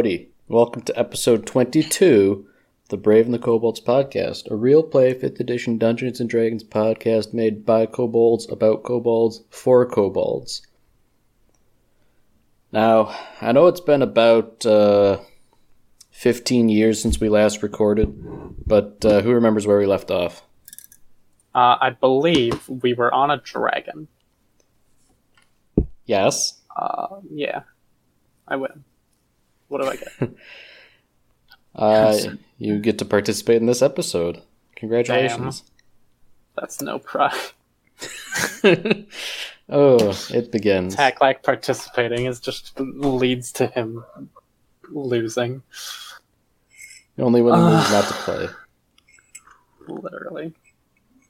Howdy. Welcome to episode 22 the Brave and the Kobolds podcast, a real play 5th edition Dungeons and Dragons podcast made by kobolds, about kobolds, for kobolds. Now, I know it's been about uh, 15 years since we last recorded, but uh, who remembers where we left off? Uh, I believe we were on a dragon. Yes. Uh, yeah, I win. What do I get? Uh, you get to participate in this episode. Congratulations. That's no pride. oh, it begins. Taklak participating is just leads to him losing. The Only when he moves not to play. Literally.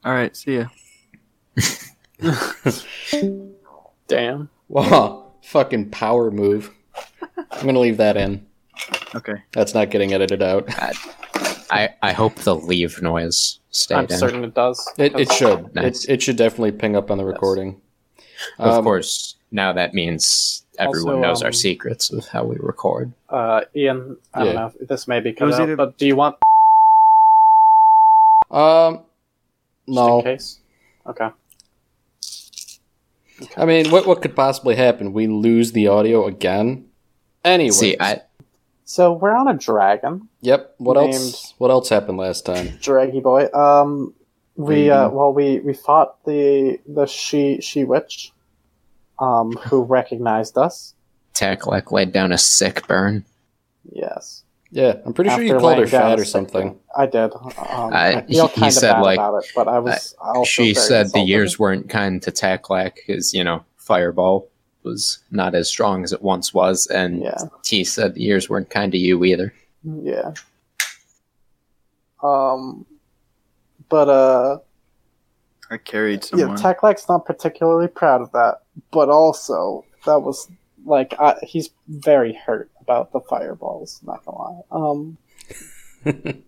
All right, see ya. Damn. Wow, fucking power move. I'm gonna leave that in. Okay. That's not getting edited out. I, I hope the leave noise stayed I'm in. certain it does. It, it should. Nice. It, it should definitely ping up on the recording. Of Um, course, now that means everyone Also, knows our um, secrets of how we record. Uh, Ian, I don't know if this may be It cut out, either- but do you want Um, just in no. case? Okay. I mean, what what could possibly happen? We lose the audio again. Anyway. See, I So we're on a dragon, Yep. What named- else? What else happened last time? draggy boy. Um, we uh, Baby. well, we we fought the the she she witch, um, who recognized us. Taklak laid down a sick burn. Yes. Yeah, I'm pretty sure you called her laying fat or something. I did. Um, I- I feel he- he kind of said, bad like, about it, but I was. also she very said the years weren't kind to Taklak because, you know, Fireball was not as strong as it once was, and Yeah. he said the years weren't kind to you either. Yeah. Um, but uh, I carried yeah, someone. Taklak's not particularly proud of that, but also that was like I, he's very hurt about the fireballs. Not gonna lie. Um,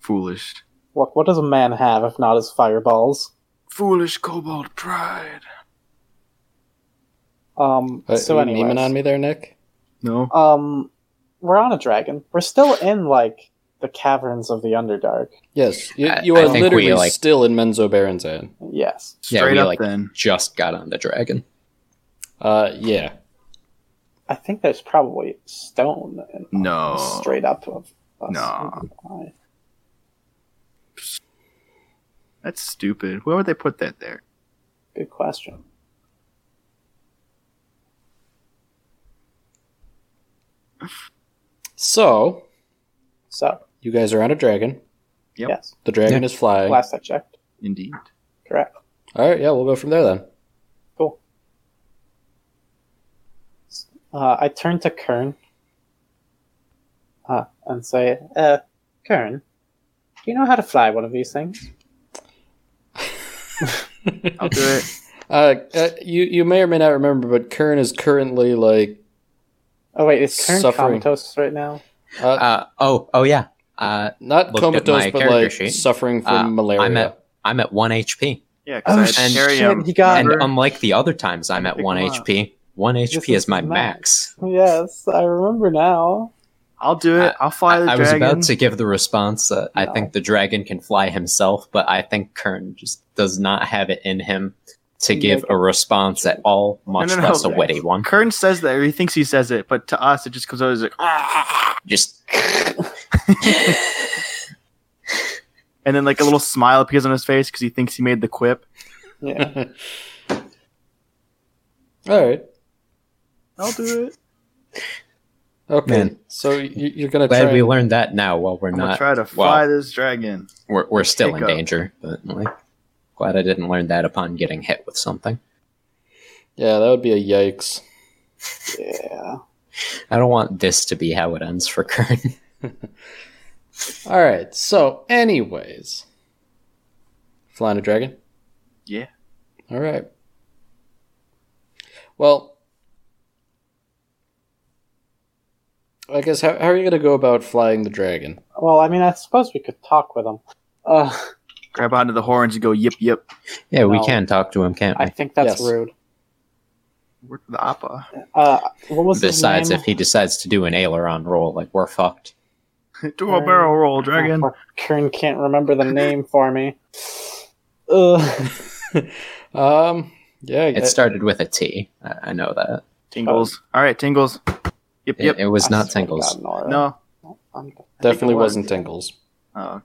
Foolish. what what does a man have if not his fireballs? Foolish kobold pride. Um, Uh, so you anyway, memeing on me there, Nick? No. um, we're on a dragon. We're still in like the caverns of the Underdark. Yes. You, you I are think we, literally like- still in Menzoberranzan. Yes. Yeah, we, up like- then. Just got on the dragon. Uh, yeah. I think there's probably stone in, No. straight up of us. No. That's stupid. Where would they put that there? Good question. So, So, you guys are on a dragon. Yep. yes, The dragon Yeah. is flying. last I checked, Indeed. correct. All right, yeah, we'll go from there then. Cool. Uh, I turn to Kern uh, and say, uh, Kern, do you know how to fly one of these things? I'll do it. Uh, uh, you you may or may not remember, but Kern is currently like Oh, wait, is Kern Suffering. comatose right now? uh, Uh, oh, oh yeah. Uh, not comatose, but character like sheet. suffering from Uh, malaria. I'm at I'm at one HP, Yeah, Oh, I had shit, he got- and unlike the other times I'm at one him up. HP, one HP is is my the max. Yes, I remember now. I'll do it. I'll fly the I was about to give the response that I think the dragon can fly himself, but I think Kern just does not have it in him to give a response at all, much no, no. less a witty one. Kern says that, or he thinks he says it, but to us, it just comes out as like, Just and then like a little smile appears on his face because he thinks he made the quip. Yeah. All right. I'll do it. Okay. Man. So you, you're gonna glad try. we and- learned that now. While we're I'm gonna not, try to well, fly this dragon. we're we're still in Hiccup. danger, but like, glad I didn't learn that upon getting hit with something. Yeah, that would be a yikes. yeah. I don't want this to be how it ends for Kern. All right. So, anyways, flying a dragon. Yeah. All right. Well, I guess how, how are you going to go about flying the dragon? Well, I mean, I suppose we could talk with him. Uh, Grab onto the horns and go yip yip. yeah, we No. can talk to him, can't we? I think that's Yes. rude. We're the Appa. Uh, what was Besides, his name? if he decides to do an aileron roll, like we're fucked. Do a barrel roll, dragon. Oh, Kern can't remember the name for me. Ugh. Um, yeah, It started with a T. I, I know that. Tingles. All right, tingles. Yep, It, yep. it was I not swear to Tingles. God, Nora. No. I'm, definitely it was. wasn't Tingles. Uh,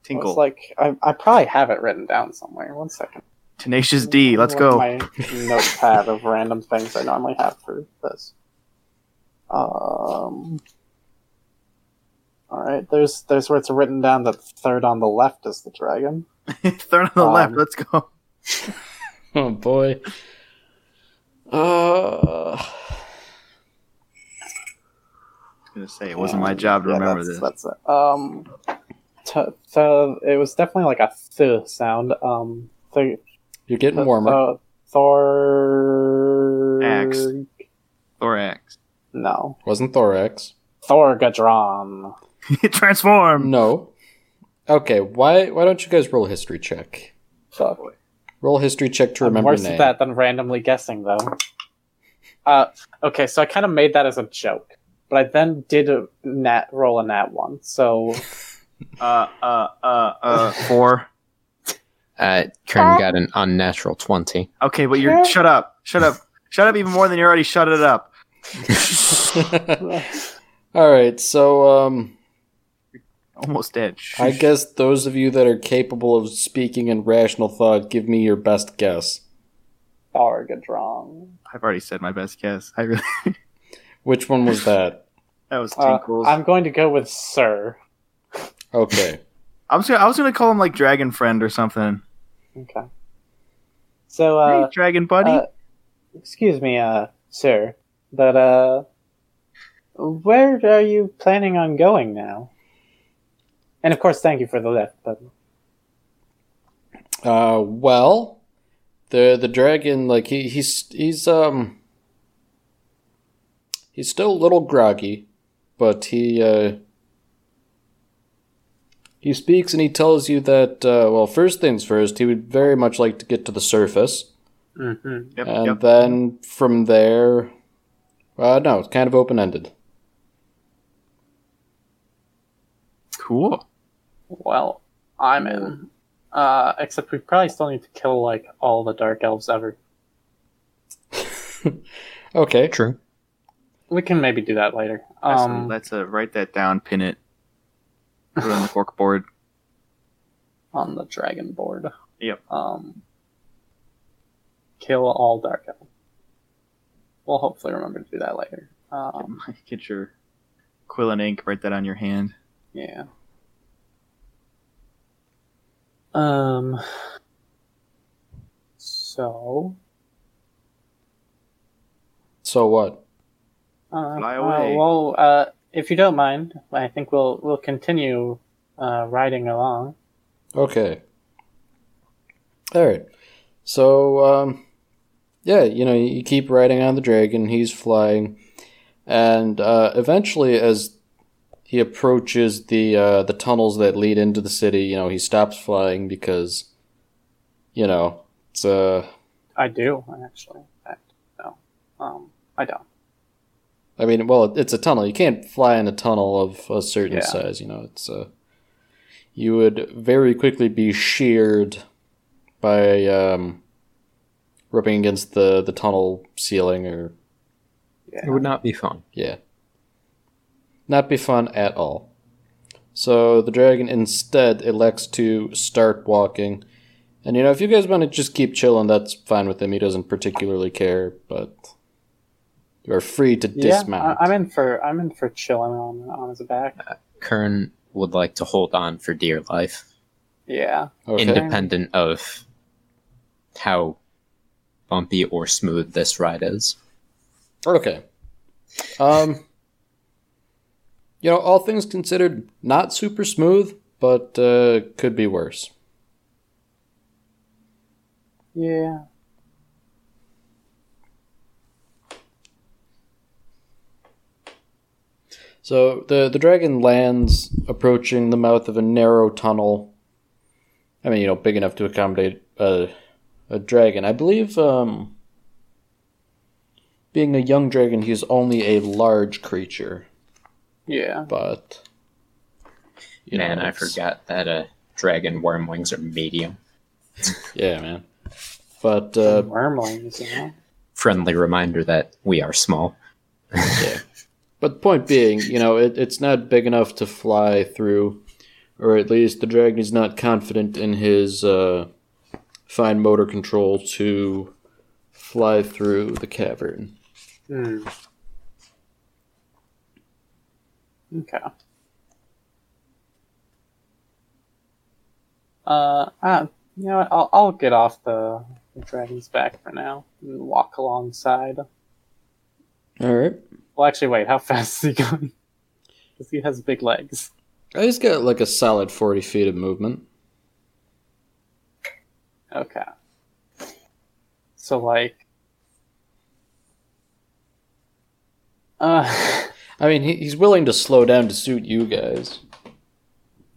it's tinkle. like I, I probably have it written down somewhere. One second. Tenacious D. Let's go. My notepad of random things I normally have for this. Um. All right, there's there's where it's written down that third on the left is the dragon. Third on the Um, left. Let's go. Oh boy. Uh, I was gonna say it wasn't my job to Yeah, remember that's, this. That's it. Um, t- t- it was definitely like a th sound. Um, th- you're getting th- warmer. Uh, Thor. Axe. Thorax. No, Wasn't Thorax. Thorgadron. Transform. No. Okay, why why don't you guys roll a history check? Fuck. Roll history check to I'm remember worse name. at that than randomly guessing, though. Uh, okay, so I kind of made that as a joke, but I then did a nat roll a nat one. So Uh, uh, uh, uh. Four. Uh, Kern got an unnatural 20. Okay, but you're shut up. Shut up. Shut up even more than you already shut it up. All right, so um, Almost dead. I guess those of you that are capable of speaking in rational thought, give me your best guess. Thorgadron. I've already said my best guess. I really. Which one was that? That was Uh, I'm going to go with Sir. Okay. I was gonna, I was gonna call him like Dragon Friend or something. Okay. So, uh, hey, Dragon Buddy. uh, excuse me, uh, sir, but uh, where are you planning on going now? And of course, thank you for the lift. But Uh, well, the the dragon, like he he's he's um he's still a little groggy, but he uh he speaks and he tells you that uh, well, first things first, he would very much like to get to the surface, mm-hmm. yep, and yep. then from there, uh, no, it's kind of open ended. Cool. well, I'm in. Uh, except we probably still need to kill like all the dark elves ever. Okay, True. We can maybe do that later. Let's, Um, let's uh, write that down. Pin it. Put it on the cork board. on the dragon board. Yep. Um, kill all dark elves. We'll hopefully remember to do that later. Um, Get your quill and ink. Write that on your hand. yeah. Um. So. so what? Uh, Fly uh, well, uh, if you don't mind, I think we'll we'll continue uh, riding along. Okay. All right. So, um, yeah, you know, you keep riding on the dragon. He's flying, and uh, eventually, as he approaches the uh, the tunnels that lead into the city, you know, he stops flying because, you know, it's uh, I do actually. In fact, no, um, I don't. I mean, well, it's a tunnel. You can't fly in a tunnel of a certain Yeah. size. You know, it's uh, you would very quickly be sheared by um, rubbing against the the tunnel ceiling, or Yeah. It would not be fun. yeah, not be fun at all. So the dragon instead elects to start walking, and you know, if you guys want to just keep chilling, that's fine with him. He doesn't particularly care, but you are free to Yeah, dismount. I, I'm in for I'm in for chilling on on his back. Kern would like to hold on for dear life, Yeah. okay. independent of how bumpy or smooth this ride is. Okay. Um you know, all things considered, not super smooth, but uh could be worse. Yeah. So the the dragon lands approaching the mouth of a narrow tunnel. I mean, you know, big enough to accommodate a a dragon. I believe um being a young dragon, he's only a large creature, Yeah. but you know, Man, I forgot that uh, dragon worm wings are medium. Yeah, man. But uh, Wormlings, you know? Friendly reminder that we are small. yeah. But the point being, you know, it, it's not big enough to fly through, or at least the dragon is not confident in his uh, fine motor control to fly through the cavern. Hmm. Okay. Uh, ah, you know what? I'll, I'll get off the, the dragon's back for now and walk alongside. All right. Well, actually, wait. How fast is he going? Because he has big legs. He's got like a solid 40 feet of movement. Okay. So, like, uh, I mean, he, he's willing to slow down to suit you guys.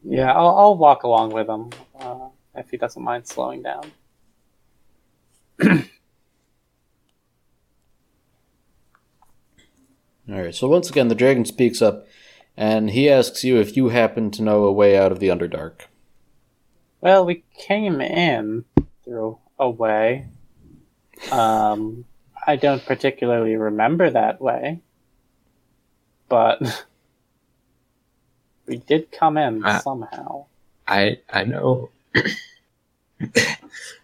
yeah, I'll, I'll walk along with him uh, if he doesn't mind slowing down. All right. So once again, the dragon speaks up, and he asks you if you happen to know a way out of the Underdark. Well, we came in through a way. Um, I don't particularly remember that way, but we did come in Uh, somehow. I I know.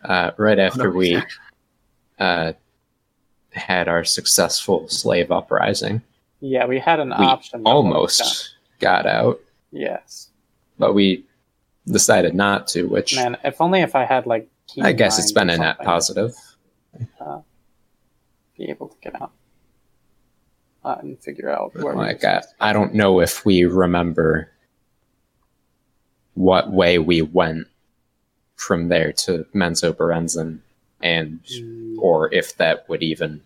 uh, right after we uh, had our successful slave uprising, Yeah, we had an we option. almost got out, Yes, but we decided not to. Which man. If only if I had like. I guess it's been a net positive. Be able to get out uh, and figure out where. we Like I, I don't know if we remember what way we went from there to Menzoberranzan, and Mm, or if that would even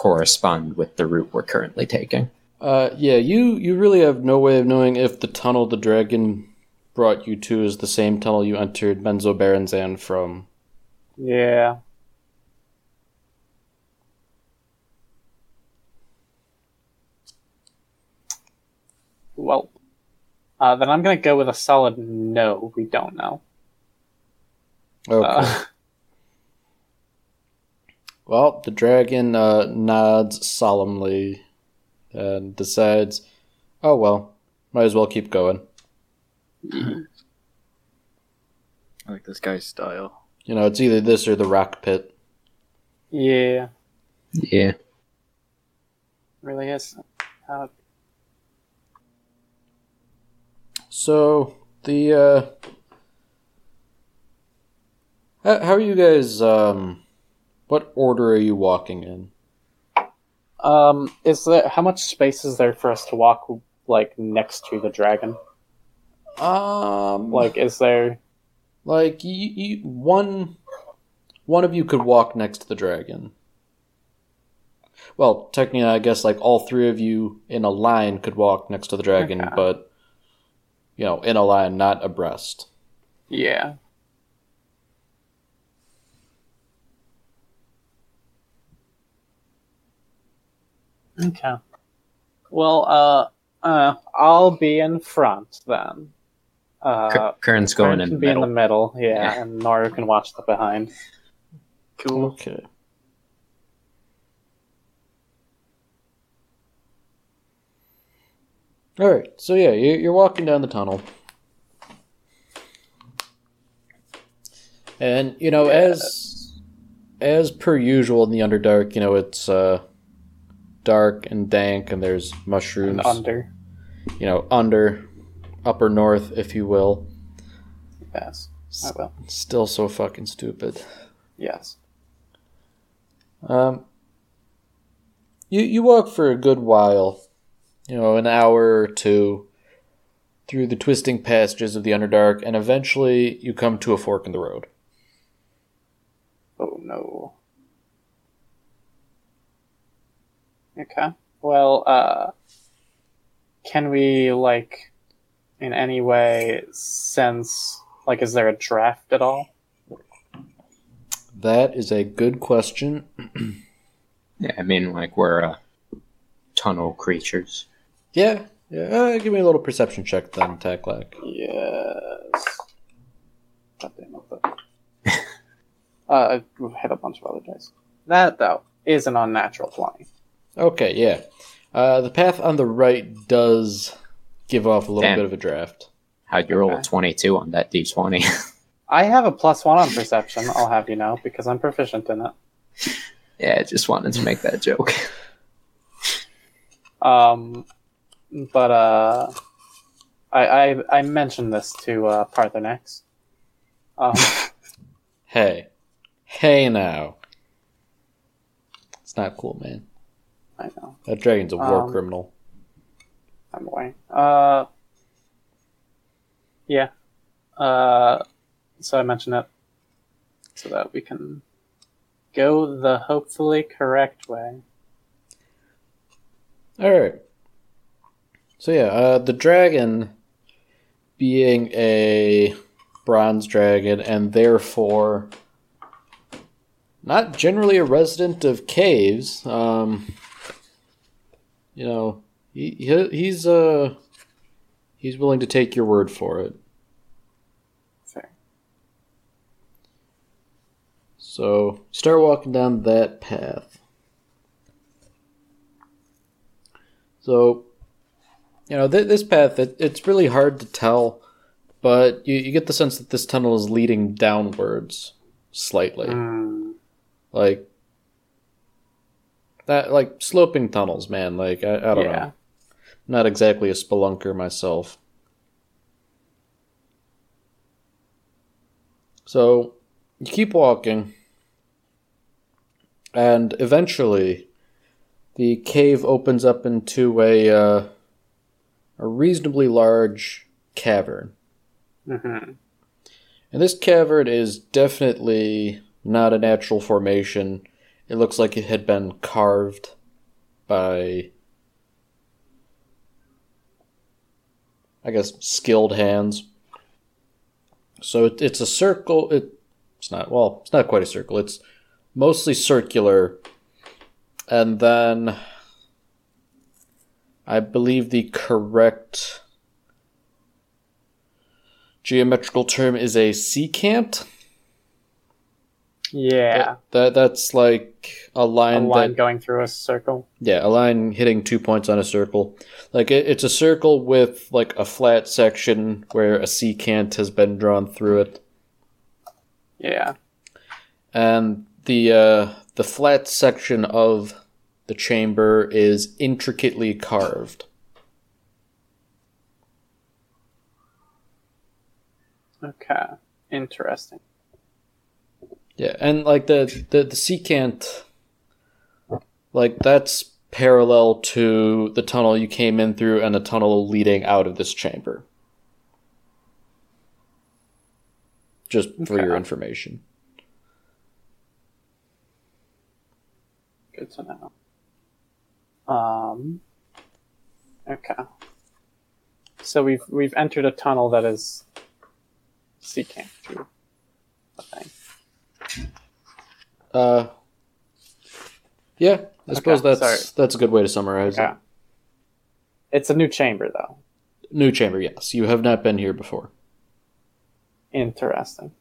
correspond with the route we're currently taking. Uh, yeah, you you really have no way of knowing if the tunnel the dragon brought you to is the same tunnel you entered Menzoberranzan from. Yeah. Well, uh, then I'm gonna go with a solid no. We don't know. Okay. Uh, Well, the dragon uh, nods solemnly and decides, "Oh well, might as well keep going." I like this guy's style. You know, it's either this or the rock pit. yeah, Yeah. really is. Uh, So the uh, how, how are you guys? Um, what order are you walking in? um, is there how much space is there for us to walk like next to the dragon? Um, Like, is there? Like you, you, one, one of you could walk next to the dragon. Well, technically, I guess like all three of you in a line could walk next to the dragon, Okay. but you know, in a line, not abreast. Yeah. Okay. Well, uh, uh, I'll be in front then. Uh, Cur- Kern's going Karen in can the be middle. in the middle, yeah, Yeah. and Nora can watch the behind. Cool. Okay. All right. So yeah, you- you're walking down the tunnel, and you know, as as per usual in the Underdark, you know, it's uh, dark and dank, and there's mushrooms. And under. You know, under, upper north, if you will. Yes. I will. Still so fucking stupid. Yes. Um, you you walk for a good while, you know, an hour or two, through the twisting passages of the Underdark, and eventually you come to a fork in the road. Oh no. Okay. Well, uh, can we like, in any way, sense like, is there a draft at all? That is a good question. Yeah, I mean, like we're uh, tunnel creatures. Yeah, yeah. Uh, give me a little perception check then, Taklak. Yes. God damn it. uh, I hit a bunch of other dice. That, though, is an unnatural 20. Okay, yeah. Uh, the path on the right does give off a little Damn. bit of a draft. How'd you roll Okay. 22 on that d20? I have a plus one on perception, I'll have you know, because I'm proficient in it. yeah, I just wanted to make that joke. Um, but uh, I, I I mentioned this to uh, Paarthurnax. Um, Hey. Hey now. It's not cool, man. I know That dragon's a war Um, criminal. I'm away. Uh, yeah. Uh, so I mentioned it so that we can go the hopefully correct way. Alright. So yeah, uh, the dragon being a bronze dragon and therefore not generally a resident of caves, um, you know, he, he he's uh he's willing to take your word for it. Fair. So start walking down that path. So, you know, th- this path, it, it's really hard to tell, but you, you get the sense that this tunnel is leading downwards slightly. Hmm. Like, that, like sloping tunnels, man. Like, I, I don't yeah. know. I'm not exactly a spelunker myself. So, you keep walking, and eventually, the cave opens up into a uh, a reasonably large cavern. hmm And this cavern is definitely not a natural formation. It looks like it had been carved by, I guess, skilled hands. So it, it's a circle. It, it's not, well, it's not quite a circle. It's mostly circular. And then I believe the correct geometrical term is a secant. Yeah. That that's like a line. A line, that going through a circle. yeah, a line hitting two points on a circle. Like it, it's a circle with like a flat section where a secant has been drawn through it, Yeah. and the uh, the flat section of the chamber is intricately carved. Okay. Interesting. Yeah, and like the the the secant, like that's parallel to the tunnel you came in through and the tunnel leading out of this chamber. Just for your information. Good to know. Um. Okay. So we've we've entered a tunnel that is seeking through a thing. Uh, yeah, I suppose that's sorry. that's a good way to summarize Okay. It's a new chamber, though. New chamber, yes. You have not been here before. Interesting.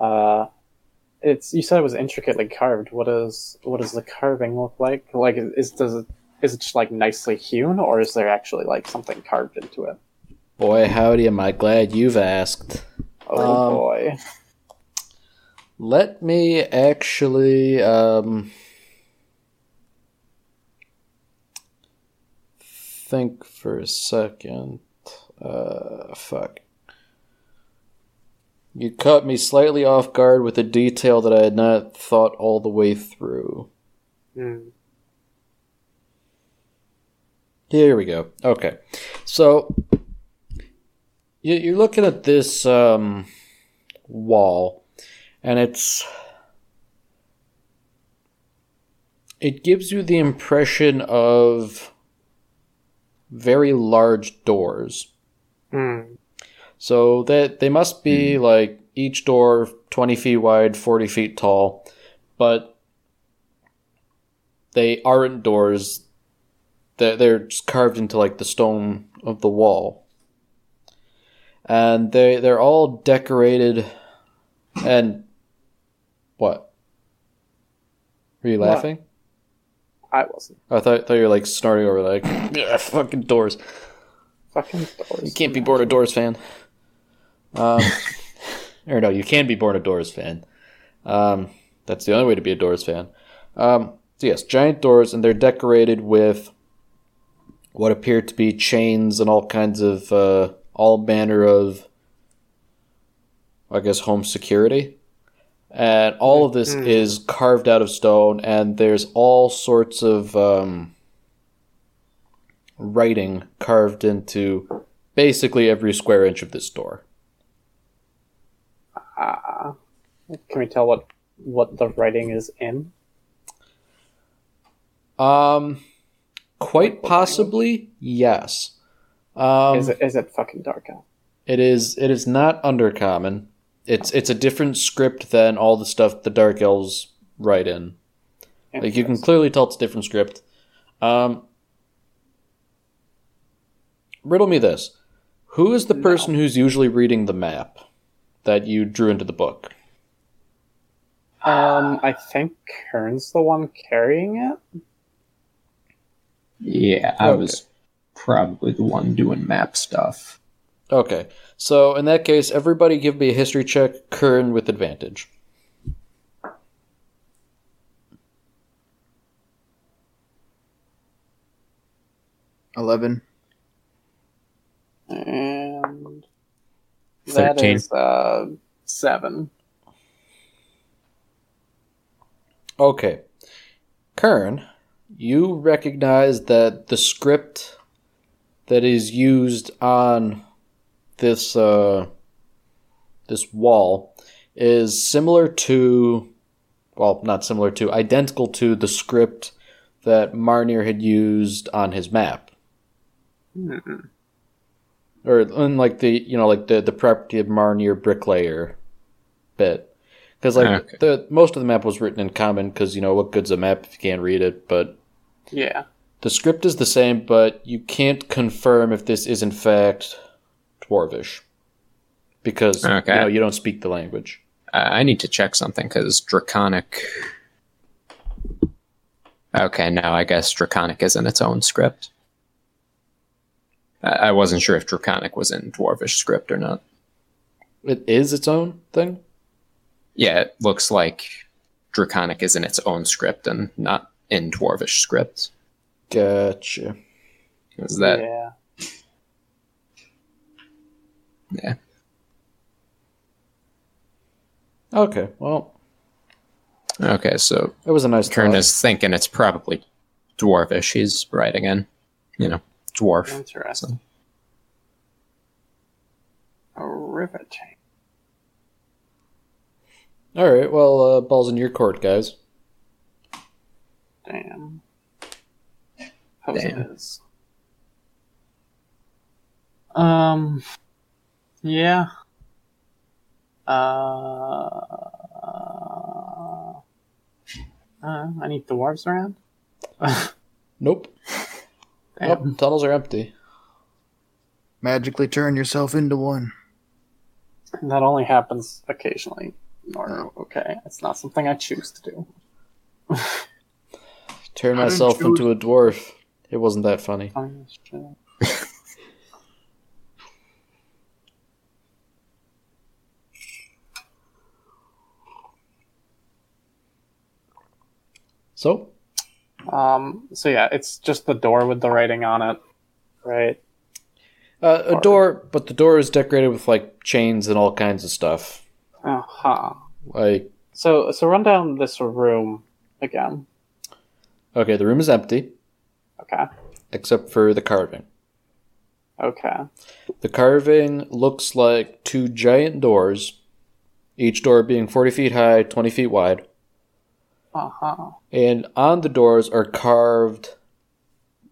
Uh, it's you said it was intricately carved. What is what does the carving look like? Like, is does it is it just like nicely hewn, or is there actually like something carved into it? Boy, howdy, am I glad you've asked. Oh Um, boy. Let me actually um, think for a second. Uh, fuck. You caught me slightly off guard with a detail that I had not thought all the way through. Hmm. Here we go. Okay. So you- you're looking at this um, wall, and it's. It gives you the impression of very large doors. Hmm. So that they must be like each door 20 feet wide, 40 feet tall, but they aren't doors. They're, they're just carved into like the stone of the wall. And they they're all decorated and what? Were you What? laughing? I wasn't. I thought, thought you were like snorting over like yeah, fucking doors. Fucking doors. You can't be born a Doors fan. Um, or no, you can be born a Doors fan. Um, that's the only way to be a Doors fan. Um, so yes, giant doors, and they're decorated with what appear to be chains and all kinds of uh, all manner of, I guess, home security. And all of this Mhm. is carved out of stone, and there's all sorts of um, writing carved into basically every square inch of this door. Ah. can we tell what what the writing is in? Um, quite possibly, yes. Um, is it is it fucking dark out? It is. It is not undercommon. It's it's a different script than all the stuff the Dark Elves write in. Like you can clearly tell it's a different script. Um, riddle me this: Who is the No. person who's usually reading the map that you drew into the book? Um, I think Kern's the one carrying it. Yeah, I Okay. was probably the one doing map stuff. Okay, so in that case, everybody give me a history check, Kern with advantage. Eleven. And that 13. is uh seven. Okay. Kern, you recognize that the script that is used on this uh, this wall is similar to well, not similar to, identical to the script that Marnier had used on his map. Hmm. Or unlike the you know, like the, the property of Marnier bricklayer bit. Because like Okay. the most of the map was written in common because you know what good's a map if you can't read it, but Yeah. the script is the same, but you can't confirm if this is in fact Dwarvish because Okay. you know you don't speak the language. Uh, I need to check something because Draconic. Okay, no, I guess Draconic is in its own script. I I wasn't sure if Draconic was in Dwarvish script or not. It is its own thing. Yeah, it looks like Draconic is in its own script and not in Dwarvish script. Gotcha. Is that yeah. Yeah? Okay, well, Okay, so it was a nice Kern thought. is thinking it's probably dwarfish. He's writing in, you know, dwarf. Interesting. Riveting. All right, well, uh, balls in your court, guys. Damn. How's Damn. it is? Um. Yeah. Uh. uh I need dwarves around. Nope. Damn. Nope. Tunnels are empty. Magically turn yourself into one. That only happens occasionally. Or okay, it's not something I choose to do. Turn myself choose- into a dwarf. It wasn't that funny. So, Um. So yeah, it's just the door with the writing on it, right? uh, a door, but the door is decorated with like chains and all kinds of stuff. Uh huh. Like, So so run down this room again. okay, the room is empty Okay. except for the carving. Okay. The carving looks like two giant doors, each door being 40 feet high, 20 feet wide. Uh huh. And on the doors are carved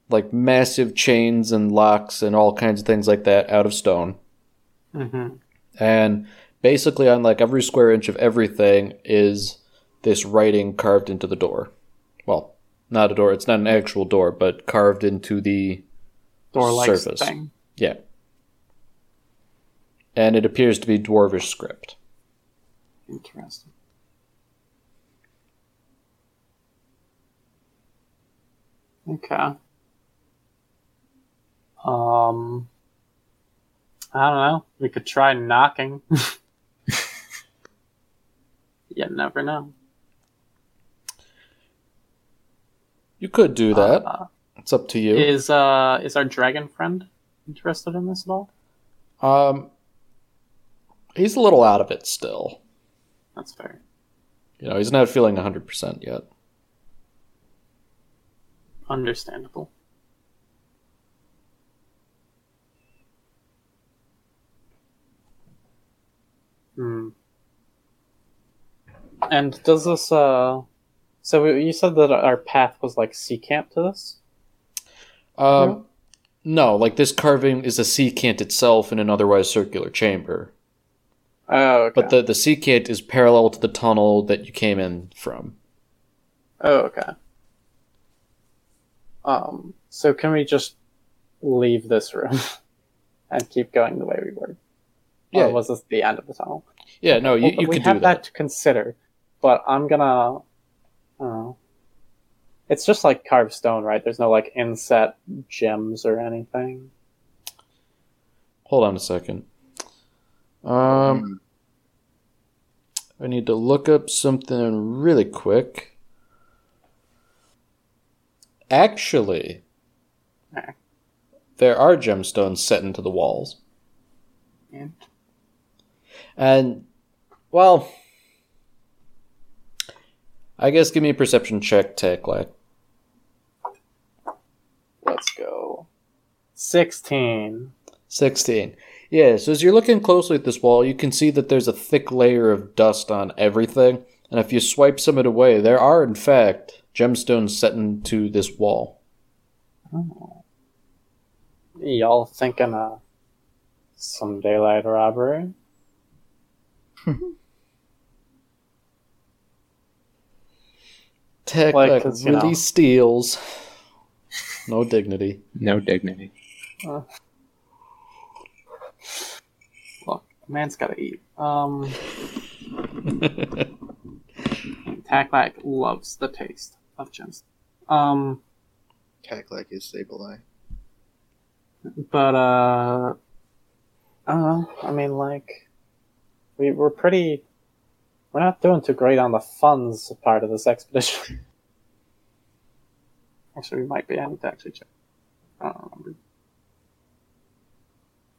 like massive chains and locks and all kinds of things like that out of stone. Mm-hmm. And basically, on like every square inch of everything is this writing carved into the door. Well, not a door. It's not an actual door, but carved into the Door-like Surface. thing. yeah. And it appears to be dwarvish script. Interesting. Okay. Um, I don't know. We could try knocking. you never know. You could do that. Uh, it's up to you. is uh is our dragon friend interested in this at all? um, he's a little out of it still. That's fair. You know, he's not feeling 100% yet. Understandable. Hmm. And does this uh so we- you said that our path was like sea camp to this? Um, no, like this carving is a secant itself in an otherwise circular chamber. Oh, okay. But the, the secant is parallel to the tunnel that you came in from. Oh, okay. Um, so can we just leave this room and keep going the way we were? Yeah. Or was this the end of the tunnel? Yeah, no, you, Well, you we could have do that. that. to consider, but I'm gonna. Uh, it's just like carved stone, right? There's no like inset gems or anything. Hold on a second. Um, I need to look up something really quick. Actually, there are gemstones set into the walls. And And, well, I guess give me a perception check, Taklak. let's go. Sixteen. 16. Yeah, so as you're looking closely at this wall, you can see that there's a thick layer of dust on everything. And if you swipe some of it away, there are, in fact, gemstones set into this wall. Y'all thinking uh some daylight robbery? Tech Like, like, 'cause, you know. steals. No dignity. No dignity. Look, a man's gotta eat. Um, Taklak loves the taste of gems. Um, Taklak is Sableye. but uh, I don't know. I mean, like, we we're pretty. We're not doing too great on the funds part of this expedition. actually, we might be. I need to actually check. I don't remember.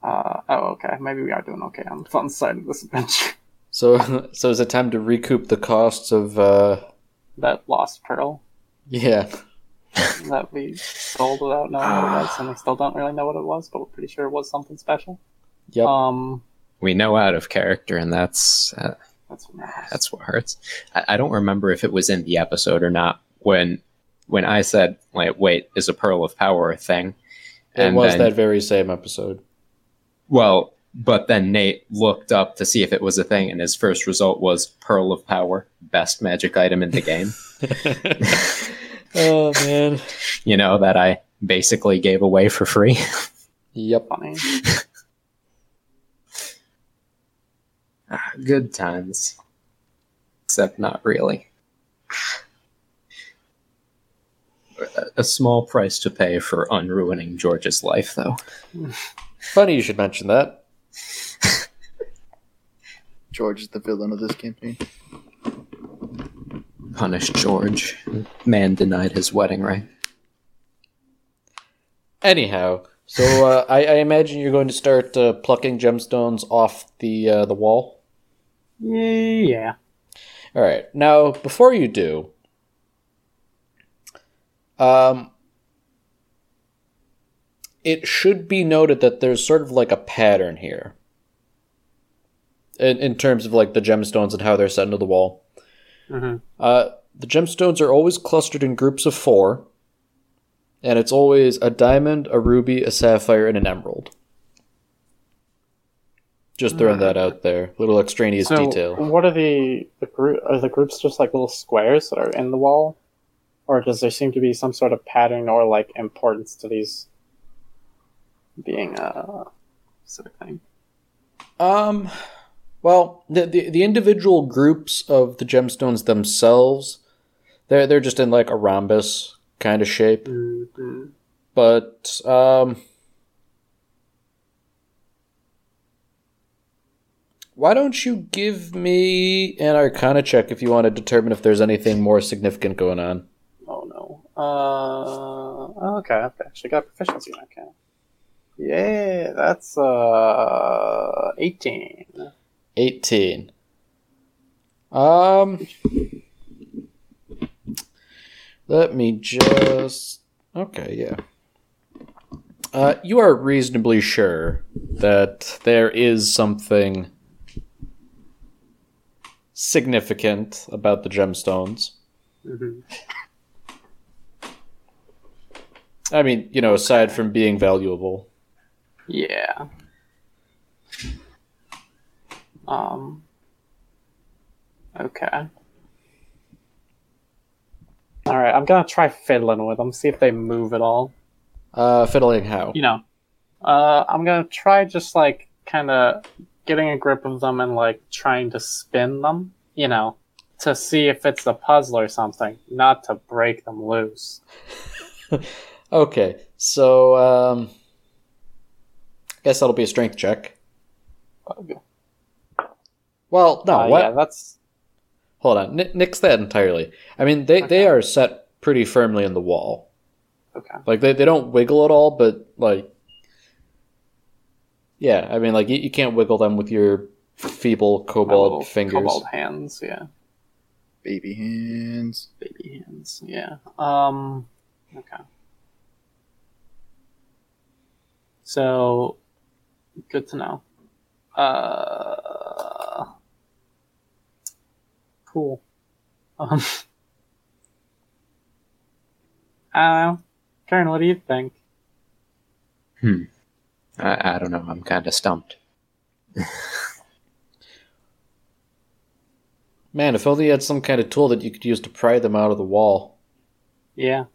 Uh, oh, okay. Maybe we are doing okay on the fun side of this adventure. so, so is it time to recoup the costs of, uh, that lost pearl yeah. that we sold without knowing what it was, and we still don't really know what it was, but we're pretty sure it was something special. Yep. Um, We know out of character, and that's uh, that's what that's what hurts. I, I don't remember if it was in the episode or not when when I said like, "Wait, is a pearl of power a thing?" it was then- that very same episode. Well, but then Nate looked up to see if it was a thing, and his first result was Pearl of Power, best magic item in the game. oh, man. you know, that I basically gave away for free. Yep. funny. Good times. Except not really. A- A small price to pay for unruining George's life, though. Funny you should mention that. George is the villain of this campaign. Punish George. Man denied his wedding ring. Anyhow, so uh, I, I imagine you're going to start uh, plucking gemstones off the uh, the wall. Yeah. All right. Now, before you do, um, it should be noted that there's sort of like a pattern here in, in terms of like the gemstones and how they're set into the wall. hmm Uh, the gemstones are always clustered in groups of four, and it's always a diamond, a ruby, a sapphire, and an emerald. Just throwing that out there. Little extraneous So, detail. what are the the group? Are the groups just like little squares that are in the wall? or does there seem to be some sort of pattern or like importance to these being a sort of thing? Um, well, the, the the individual groups of the gemstones themselves, they're they're just in like a rhombus kind of shape. Mm-hmm. But um, why don't you give me an Arcana check if you want to determine if there's anything more significant going on? Oh no. Uh, okay, I've actually got proficiency in Arcana. Yeah, that's uh eighteen. 18. Um, let me just. Okay, yeah. Uh, you are reasonably sure that there is something significant about the gemstones. Mm-hmm. I mean, you know, aside from being valuable. Yeah. Um. Okay. All right, I'm gonna try fiddling with them, see if they move at all. Uh, fiddling how? You know, uh, I'm gonna try just like kind of getting a grip of them and like trying to spin them. You know, to see if it's a puzzle or something, not to break them loose. Okay, so um, guess that'll be a strength check. Okay. Well, no, Uh, what? Yeah, that's Hold on, N- nix that entirely. I mean, they they are set pretty firmly in the wall. okay. Like they they don't wiggle at all, but like, yeah, I mean, like you, you can't wiggle them with your feeble My kobold fingers. Kobold hands, yeah. Baby hands. baby hands. Yeah. Um. Okay. So, good to know. Uh. Cool. Um. I. Karen, what do you think? I, I don't know. I'm kind of stumped. Man, if only you had some kind of tool that you could use to pry them out of the wall. Yeah.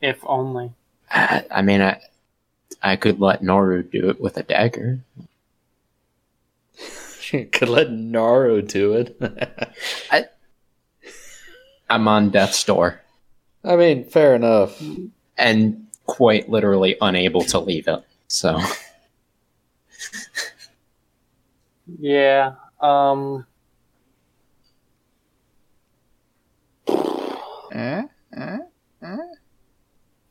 If only. I, I mean, I I could let Naru do it with a dagger. could let Naru do it. I'm on death's door I mean, fair enough. and quite literally unable to leave it. So Yeah. Um. Eh? Eh?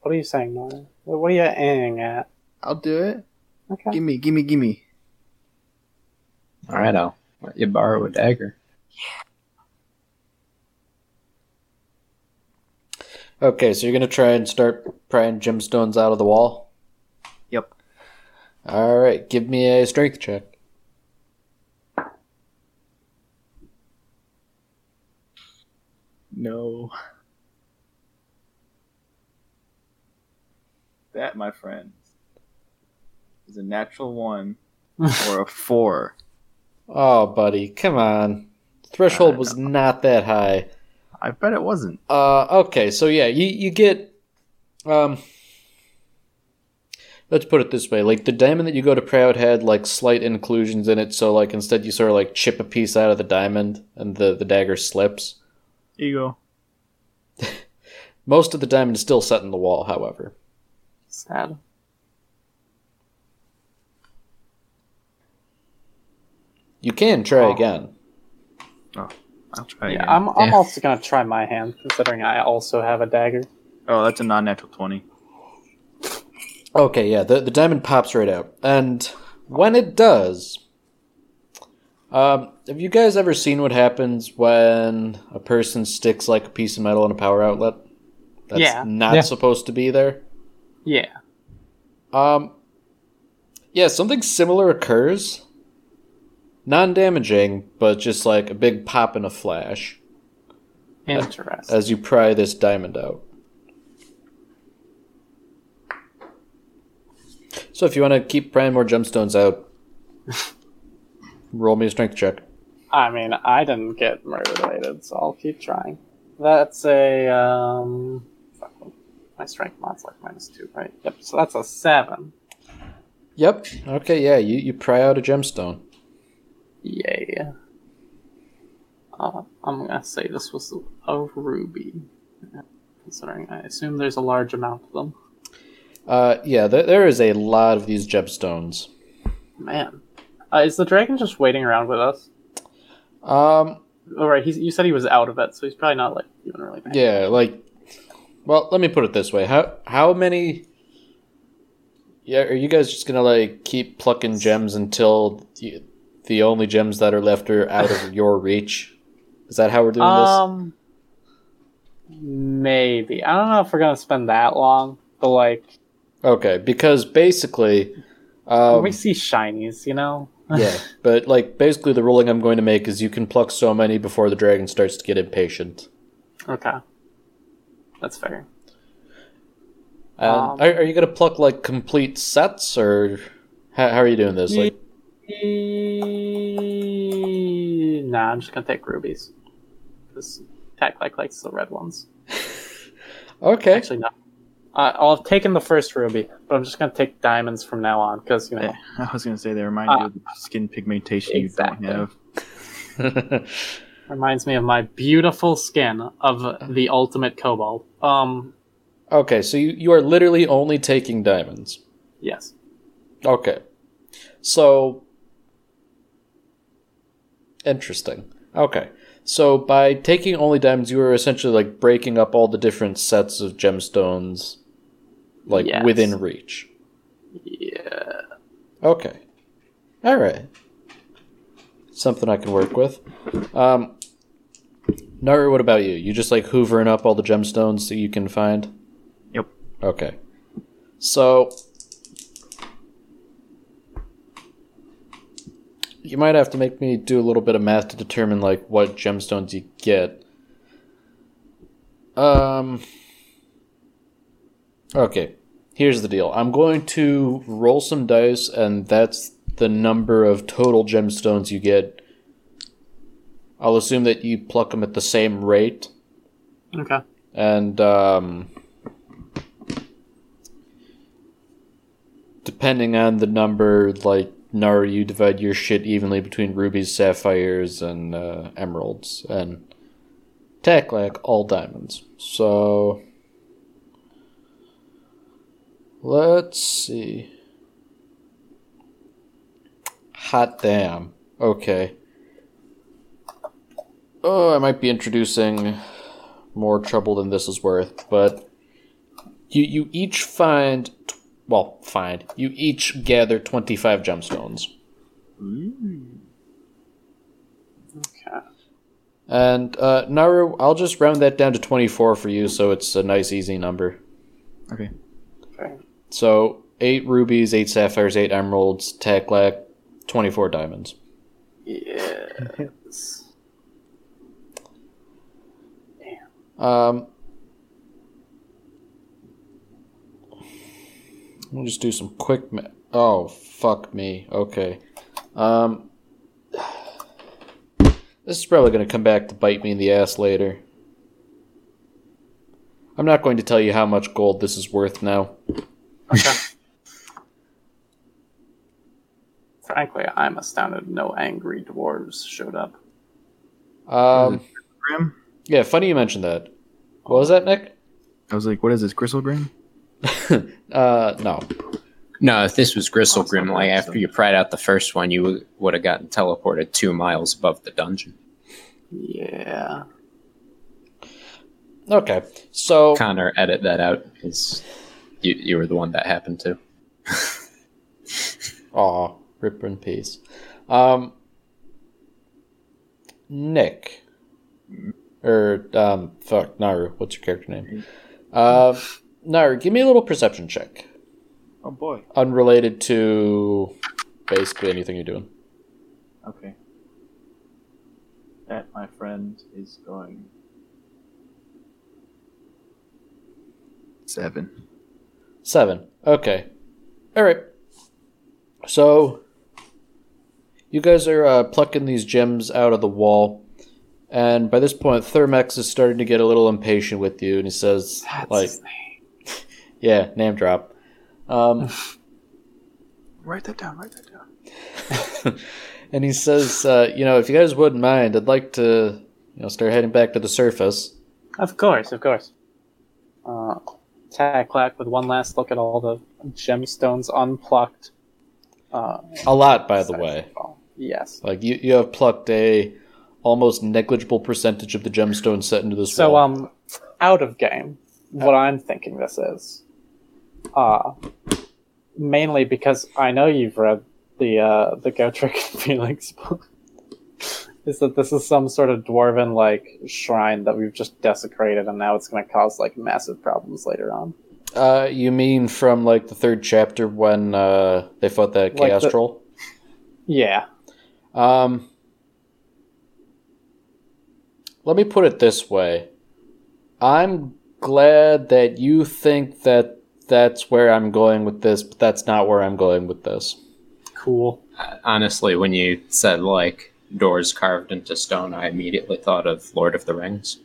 What are you saying, Nora? What are you aiming at? I'll do it. Okay. Gimme, gimme, gimme. all right, I'll let you borrow a dagger. Yeah. Okay, so you're gonna try and start prying gemstones out of the wall. Yep. All right, give me a strength check. No. That, my friend, is a natural one or a four. Oh, buddy, come on. Threshold was not that high. I bet it wasn't. Uh, okay, so yeah, you you get, um, let's put it this way: like the diamond that you go to Proud had like slight inclusions in it, so like instead you sort of like chip a piece out of the diamond, and the the dagger slips. Ego. Most of the diamond is still set in the wall, however. Sad. You can try Oh. again. I'll try Yeah, again. I'm. I'm Yeah. also gonna try my hand, considering I also have a dagger. Oh, that's a non-natural twenty. Okay, yeah, the, the diamond pops right out. And when it does, um, have you guys ever seen what happens when a person sticks like a piece of metal in a power outlet? That's Yeah. not Yeah. supposed to be there. Yeah. Um, yeah, something similar occurs. Non damaging, but just like a big pop and a flash Interesting. as you pry this diamond out. So if you want to keep prying more gemstones out, roll me a strength check. I mean, I didn't get murder related, so I'll keep trying. That's a um. My strength mod's like minus two, right? Yep. So that's a seven. Yep. Okay, yeah, you, you pry out a gemstone. Yay. Uh, I'm gonna say this was a ruby, considering I assume there's a large amount of them. Uh, yeah, there, there is a lot of these gemstones. Man, uh, is the dragon just waiting around with us? Um, All right, he's, you said he was out of it, so he's probably not like even really. yeah, like, well, let me put it this way: how how many? Yeah, are you guys just gonna like keep plucking gems until the, the only gems that are left are out of your reach? Is that how we're doing this? Um, maybe I don't know if we're gonna spend that long, but like? Okay, because basically, um, we see shinies, you know. yeah, but like basically, the ruling I'm going to make is you can pluck so many before the dragon starts to get impatient. Okay, that's fair. And Um, are, are you gonna pluck like complete sets, or how, how are you doing this? Like, Nah, I'm just gonna take rubies. Because Taklak likes the red ones. okay, Actually, no. Uh, I'll have taken the first ruby, but I'm just gonna take diamonds from now on because you know. Yeah, I was gonna say they remind Ah. you of the skin pigmentation Exactly. you don't have. Reminds me of my beautiful skin of the ultimate kobold. Um, okay, so you, you are literally only taking diamonds. yes. Okay. So interesting. Okay. So by taking only diamonds you are essentially like breaking up all the different sets of gemstones like Yes. within reach. Yeah. Okay. All right. Something I can work with. Um Naru, what about you? You just like hoovering up all the gemstones that you can find? Yep. Okay. So you might have to make me do a little bit of math to determine like what gemstones you get. Um Okay. Here's the deal. I'm going to roll some dice and that's the number of total gemstones you get. I'll assume that you pluck them at the same rate Okay. and um, depending on the number, like Naru, you divide your shit evenly between rubies, sapphires, and uh, emeralds, and Taklak all diamonds. So let's see. Hot damn. Okay. Oh, I might be introducing more trouble than this is worth, but you you each find well, find. You each gather 25 gemstones. Okay. And uh Naru, I'll just round that down to 24 for you so it's a nice easy number. Okay. Fair. So, 8 rubies, 8 sapphires, 8 emeralds, Taklak, 24 diamonds. Yes. Um, let me just do some quick. Ma- oh fuck me. Okay. Um, this is probably going to come back to bite me in the ass later. I'm not going to tell you how much gold this is worth now. Okay. Frankly, I'm astounded no angry dwarves showed up. Um? Yeah, funny you mentioned that. What was that, Nick? I was like, what is this, Gristle Grim? uh, no. No, if this was Gristle Oh, like like after you pried out the first one, you would have gotten teleported two miles above the dungeon. Yeah. Okay, so Connor, edit that out because you you were the one that happened to. Aw, rip in peace. Um, Nick. Or, um, fuck, Naru. What's your character name? Uh, Naru, give me a little perception check. Oh boy. Unrelated to basically anything you're doing. Okay. That, my friend, is going. Seven. Seven. Okay. Alright. So, you guys are uh, plucking these gems out of the wall, And by this point, Thermex is starting to get a little impatient with you, and he says, That's like, his name. yeah, name drop. Um, Write that down. Write that down. and he says, uh, you know, if you guys wouldn't mind, I'd like to, you know, start heading back to the surface. Of course, of course. Uh, Taklak with one last look at all the gemstones unplucked. Uh, A lot, by the way. Yes. Like you, you have plucked a almost negligible percentage of the gemstones set into this So, wall. um, out of game, what I'm thinking this is, uh, mainly because I know you've read the uh, the Gotrek and Felix book, is that this is some sort of dwarven like shrine that we've just desecrated, and now it's going to cause like massive problems later on. Uh, you mean from like the third chapter when uh, they fought that Like chaos the- troll? Yeah. Um, let me put it this way. I'm glad that you think that that's where I'm going with this, but that's not where I'm going with this. Cool. Honestly, when you said like doors carved into stone, I immediately thought of Lord of the Rings.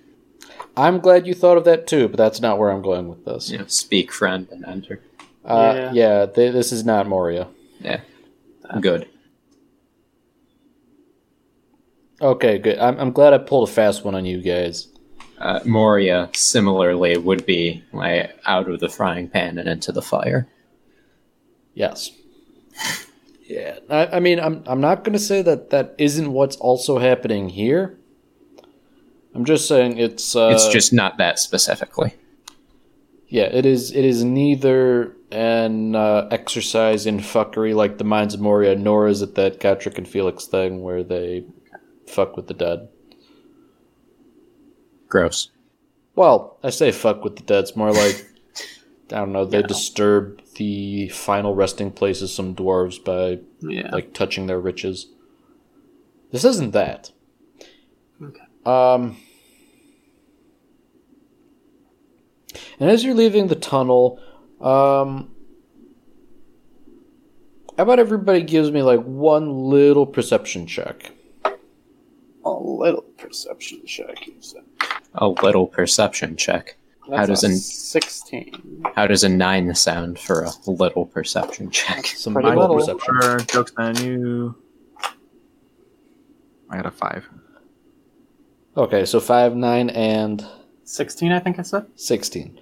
I'm glad you thought of that too, but that's not where I'm going with this. You know, speak friend and enter. Uh, Yeah. yeah, th- this is not Moria. Yeah, good. Okay, good. I'm, I'm glad I pulled a fast one on you guys. Uh, Moria similarly would be like out of the frying pan and into the fire. Yes. Yeah, I, I mean, I'm I'm not going to say that that isn't what's also happening here. I'm just saying it's. Uh, it's just not that specifically. yeah, it is. It is neither an uh, exercise in fuckery like the Mines of Moria, nor is it that Gotrek and Felix thing where they fuck with the dead. Gross. Well, I say fuck with the dead. It's more like I don't know. They Yeah. disturb the final resting place of some dwarves by Yeah. like touching their riches. This isn't that. Okay. Um. And as you're leaving the tunnel, um, how about everybody gives me like one little perception check? A little perception check. You said. A little perception check. How does a an- sixteen? How does a nine sound for a little perception check? Some Pretty little little. perception. For jokes on you. I got a five. Okay, so five, nine, and Sixteen, I think I said. 16.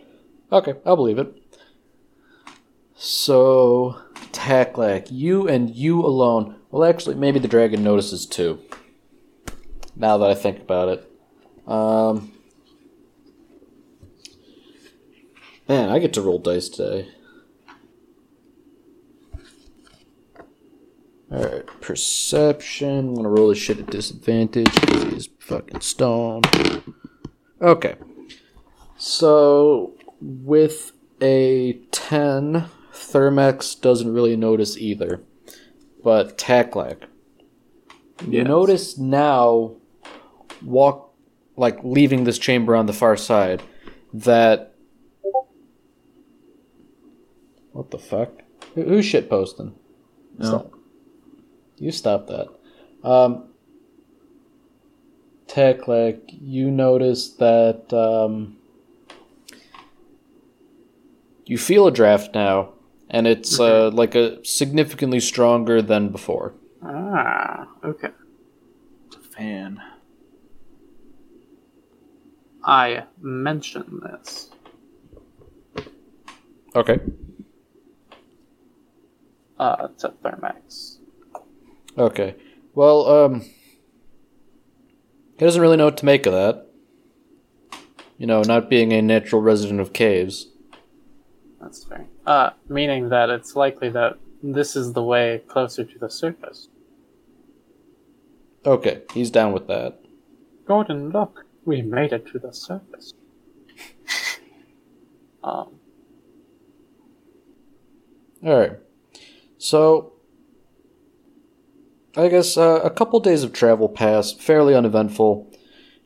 Okay, I'll believe it. So, Taklak, you and you alone. Well, actually, maybe the dragon notices too. Now that I think about it. Um, man, I get to roll dice today. Alright, perception. I'm gonna roll this shit at disadvantage because he's fucking stoned. Okay. So, with a 10, Thermex doesn't really notice either. But you Yes. notice now, walk, like leaving this chamber on the far side, that. What the fuck? Who, who's shit posting? No. Stop. You stop that. Um, Taklak, you notice that um, you feel a draft now, and it's uh, like a significantly stronger than before. Ah, okay. It's a fan. I mention this. Okay. Uh, to Thermex. Okay. Well, um, he doesn't really know what to make of that. You know, not being a natural resident of caves. That's fair. Uh, meaning that it's likely that this is the way closer to the surface. Okay, he's down with that. Gordon, look, we made it to the surface. um, All right. So, I guess uh, a couple days of travel passed, fairly uneventful.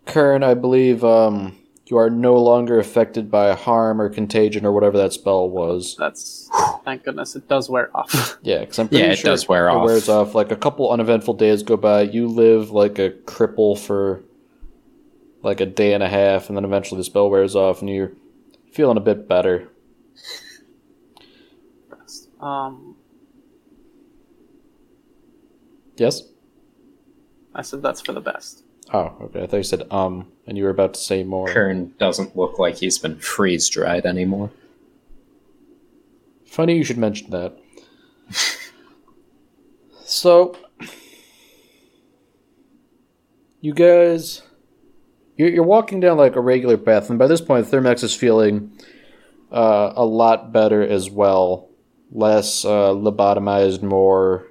Kern, I believe um, you are no longer affected by harm or contagion or whatever that spell was. that's thank goodness it does wear off. Yeah, because I'm pretty Yeah, it sure does wear it off. wears off. Like a couple uneventful days go by, you live like a cripple for like a day and a half, and then eventually the spell wears off, and you're feeling a bit better. Um, Yes. I said that's for the best. Oh, okay. I thought you said um, and you were about to say more. Kern doesn't look like he's been freeze dried anymore. Funny you should mention that. so, you guys, you're, you're walking down like a regular path, and by this point, Thermex is feeling uh, a lot better as well. Less uh, lobotomized, more,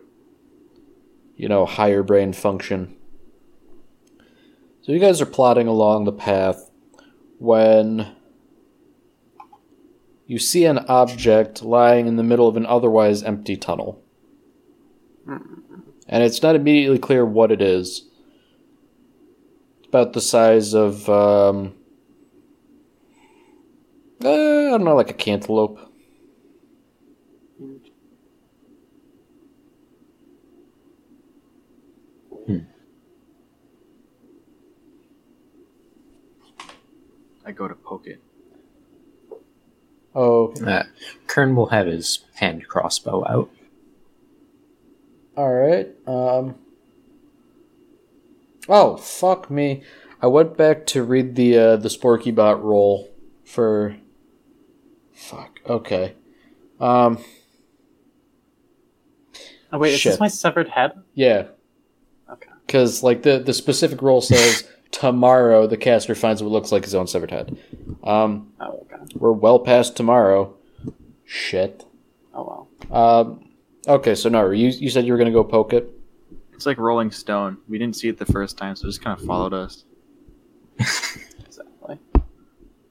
you know, higher brain function. So you guys are plodding along the path when you see an object lying in the middle of an otherwise empty tunnel. And it's not immediately clear what it is. It's about the size of, um, uh, I don't know, like a cantaloupe. I go to poke it. Oh, Uh, Kern will have his hand crossbow out. alright. Um. Oh, fuck me. I went back to read the, uh, the Sporky Bot roll for. Fuck, okay. Um, Oh wait, is this my severed head? Yeah. Okay. Because like the the specific role says tomorrow the caster finds what looks like his own severed head. Um, Oh okay. we're well past tomorrow. Shit. Oh well. Um, okay, so no, you you said you were gonna go poke it. It's like Rolling Stone. We didn't see it the first time, so it just kind of followed us. Exactly.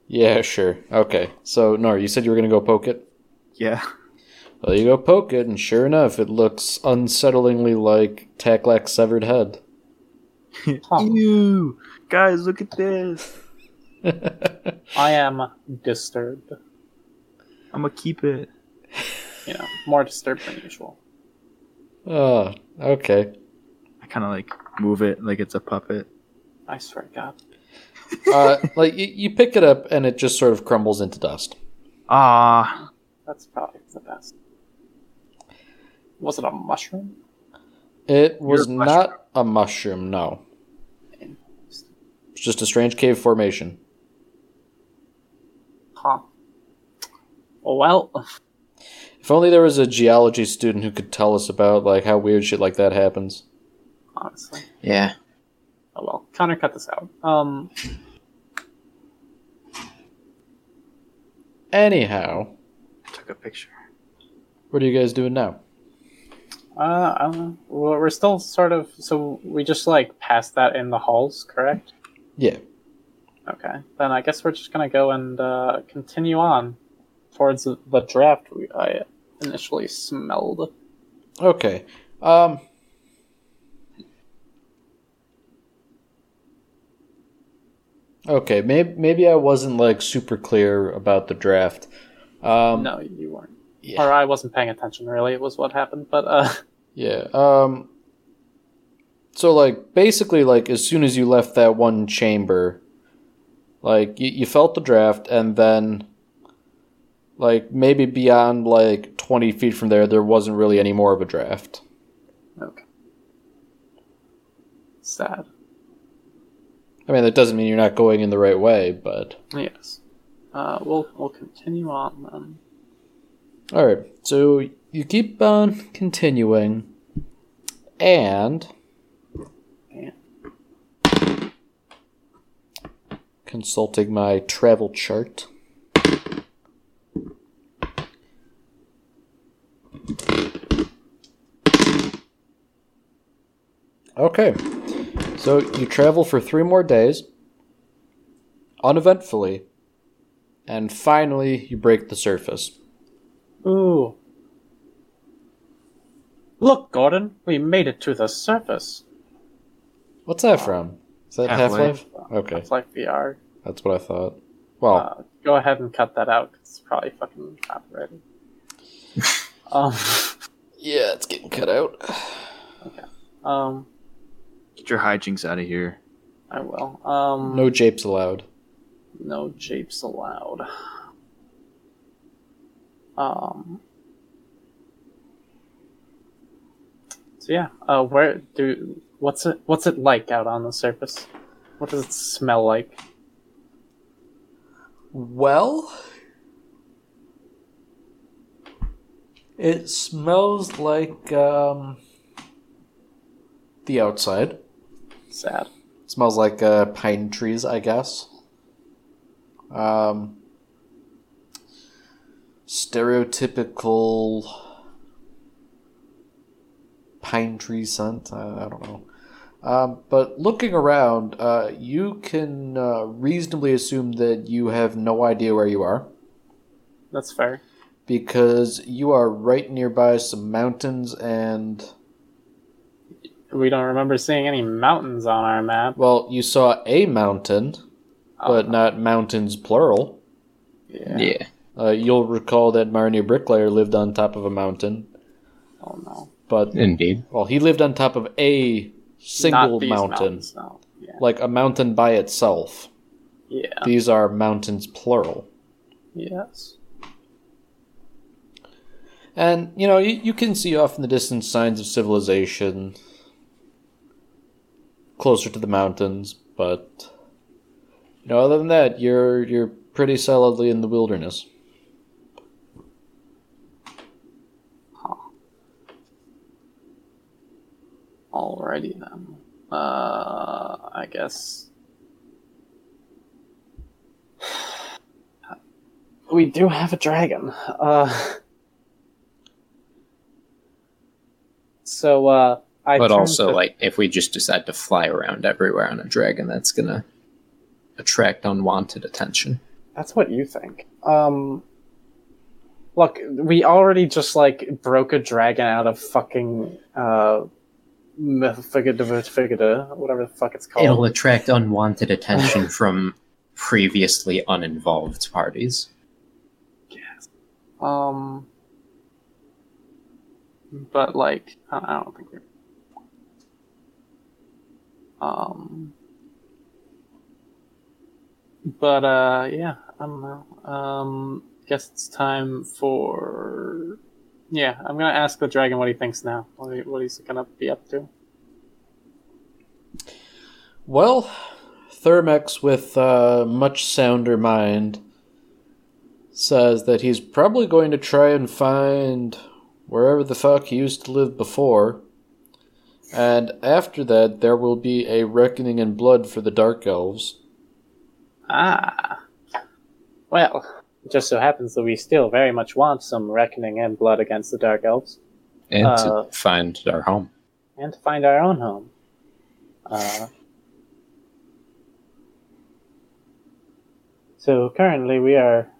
Yeah, sure. Okay, so no, you said you were gonna go poke it. Yeah. Well, you go poke it, and sure enough, it looks unsettlingly like Taklak's severed head. Huh. Ew! Guys, look at this. I am disturbed. I'm gonna keep it. You know, more disturbed than usual. oh, okay. I kind of like move it like it's a puppet. I swear to God. Uh, like you, you pick it up, and it just sort of crumbles into dust. Ah, That's probably the best. Was it a mushroom? It was You're a not a mushroom, no. It's just a strange cave formation. Huh. Well, If only there was a geology student who could tell us about like how weird shit like that happens. Honestly. Yeah. Oh well. Connor, cut this out. Um, Anyhow, I took a picture. what are you guys doing now? uh, I don't know. We're we're still sort of. So we just like passed that in the halls, correct? Yeah. Okay. Then I guess we're just gonna go and uh, continue on towards the, the draft we, I initially smelled. Okay. Um Okay, maybe maybe I wasn't like super clear about the draft. Um no, you weren't. yeah. Or I wasn't paying attention. Really, it was what happened. But uh, Yeah. Um so like basically like as soon as you left that one chamber like you, you felt the draft and then like maybe beyond like 20 feet from there there wasn't really any more of a draft. okay. Sad. I mean that doesn't mean you're not going in the right way, but Yes. Uh, we'll we'll continue on then. all right. So you keep on continuing and And consulting my travel chart. Okay, so you travel for three more days, uneventfully, and finally you break the surface. Ooh. Look, Gordon, we made it to the surface. What's that from? Is that Half Half-Life. Okay, It's like VR. that's what I thought. Well, Uh, go ahead and cut that out. Cause it's probably fucking copyrighted. um, yeah, it's getting cut out. Okay. Um, Get your hijinks out of here. I will. Um, No japes allowed. no japes allowed. Um. So yeah, uh, where do what's it what's it like out on the surface? What does it smell like? Well, it smells like um, the outside. Sad. smells like uh, pine trees, I guess. Um, stereotypical pine tree scent. I, I don't know. Um, but looking around, uh, you can uh, reasonably assume that you have no idea where you are That's fair. because you are right nearby some mountains and We don't remember seeing any mountains on our map. well, you saw a mountain, but Oh, not mountains plural. yeah. Yeah. Uh, you'll recall that Marnie Bricklayer lived on top of a mountain, Oh no. but Indeed. well, he lived on top of a single Not these mountain, no. Yeah. like a mountain by itself. Yeah. These are mountains plural, Yes. and you know you, you can see off in the distance signs of civilization closer to the mountains, but you know other than that, you're you're pretty solidly in the wilderness. Alrighty then. Uh, I guess. We do have a dragon. Uh. So, uh, I but also, to- like, if we just decide to fly around everywhere on a dragon, that's gonna attract unwanted attention. That's what you think. Um, look, we already just like broke a dragon out of fucking uh, whatever the fuck it's called. It'll attract unwanted attention from previously uninvolved parties. Yes. Um, but like, I I don't think we're. Um, but uh, yeah, I don't know. Um, guess it's time for. Yeah, I'm gonna ask the dragon what he thinks now. What, he, he's gonna be up to. Well, Thermex, with a much sounder mind, says that he's probably going to try and find wherever the fuck he used to live before. And after that, there will be a reckoning in blood for the Dark Elves. Ah, well, it just so happens that we still very much want some reckoning and blood against the dark elves. And Uh, to find our home. and to find our own home. Uh, so currently we are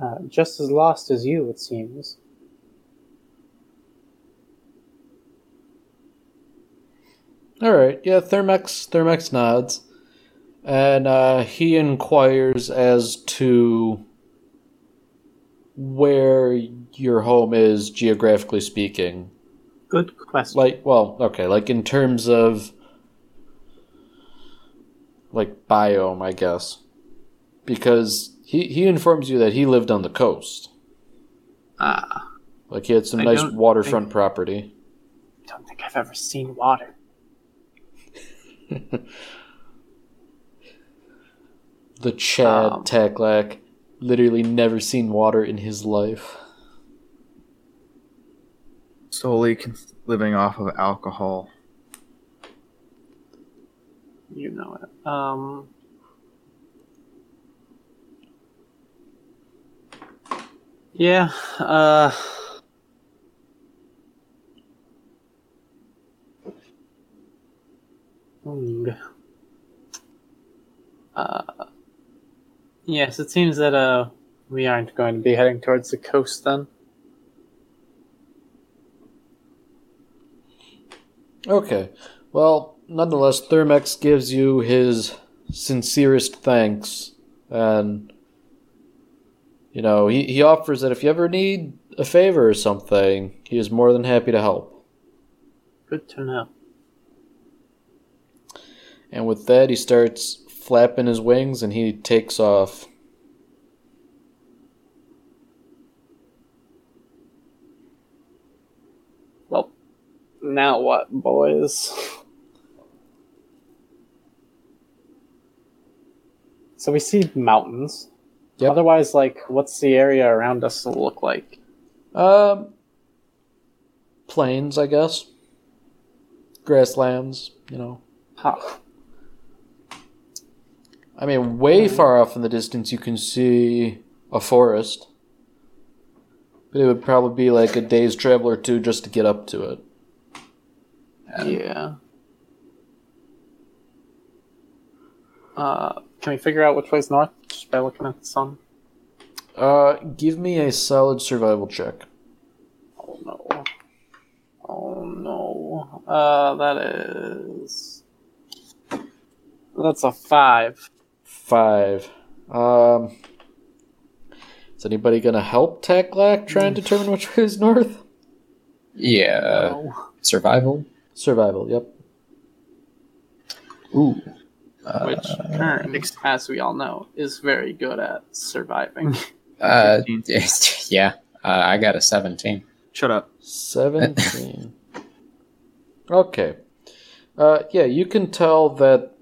uh, just as lost as you, it seems. All right, yeah, Thermex, Thermex nods, and uh, he inquires as to where your home is geographically speaking. Good question. Like, well, okay, like in terms of like biome, I guess, because he he informs you that he lived on the coast. Ah, Like he had some I nice waterfront property. don't think I've ever seen water. The Chad Um. Taklak literally never seen water in his life. Solely living off of alcohol. You know it. Um. Yeah. Uh. Uh. Yes, it seems that uh we aren't going to be heading towards the coast then. Okay. Well, nonetheless, Thermex gives you his sincerest thanks, and you know he, he offers that if you ever need a favor or something, he is more than happy to help. Good to know. And with that, he starts flapping his wings and he takes off. Well, now what, boys? So we see mountains. Yep. Otherwise, like, what's the area around us look like? Um, plains, I guess. Grasslands, you know. Huh. I mean, way far off in the distance, you can see a forest. But it would probably be like a day's travel or two just to get up to it. Yeah. Uh, can we figure out which way's north just by looking at the sun? Uh, give me a solid survival check. Oh no. Oh no. Uh, that is. That's a five. Five. Um, is anybody gonna help Taklak try and determine which way is north? Yeah. No. Survival. Survival. Yep. Ooh. Which, Kern, as we all know, is very good at surviving. Uh, yeah. Uh, I got a 17. Shut up. Seventeen. okay. Uh, yeah, you can tell that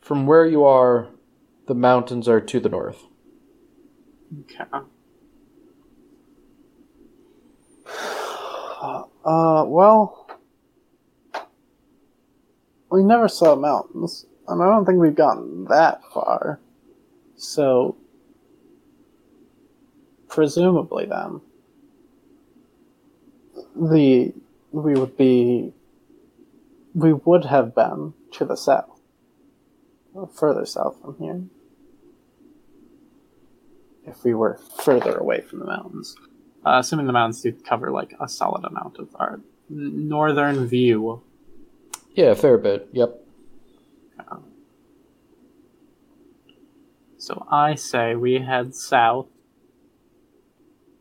from where you are, the mountains are to the north. Okay. Uh, well, we never saw mountains, and I don't think we've gotten that far. So, presumably, then, the we would be we would have been to the south, further south from here, if we were further away from the mountains. Uh, assuming the mountains do cover like a solid amount of our northern view. Yeah, a fair bit. Yep. So I say we head south.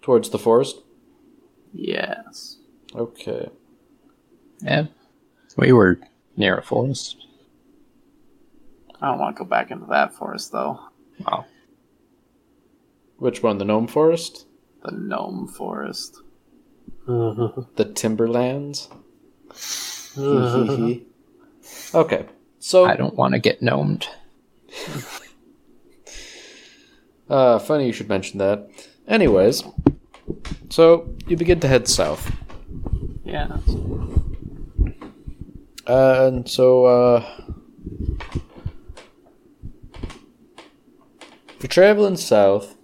Towards the forest. Yes. Okay. Yeah. We were near a forest. I don't want to go back into that forest though. Wow. Which one? The gnome forest? The gnome forest. The timberlands? okay. So I don't want to get gnomed. Uh, funny you should mention that. Anyways, so you begin to head south. Yeah. Uh, and so, uh, you're traveling south,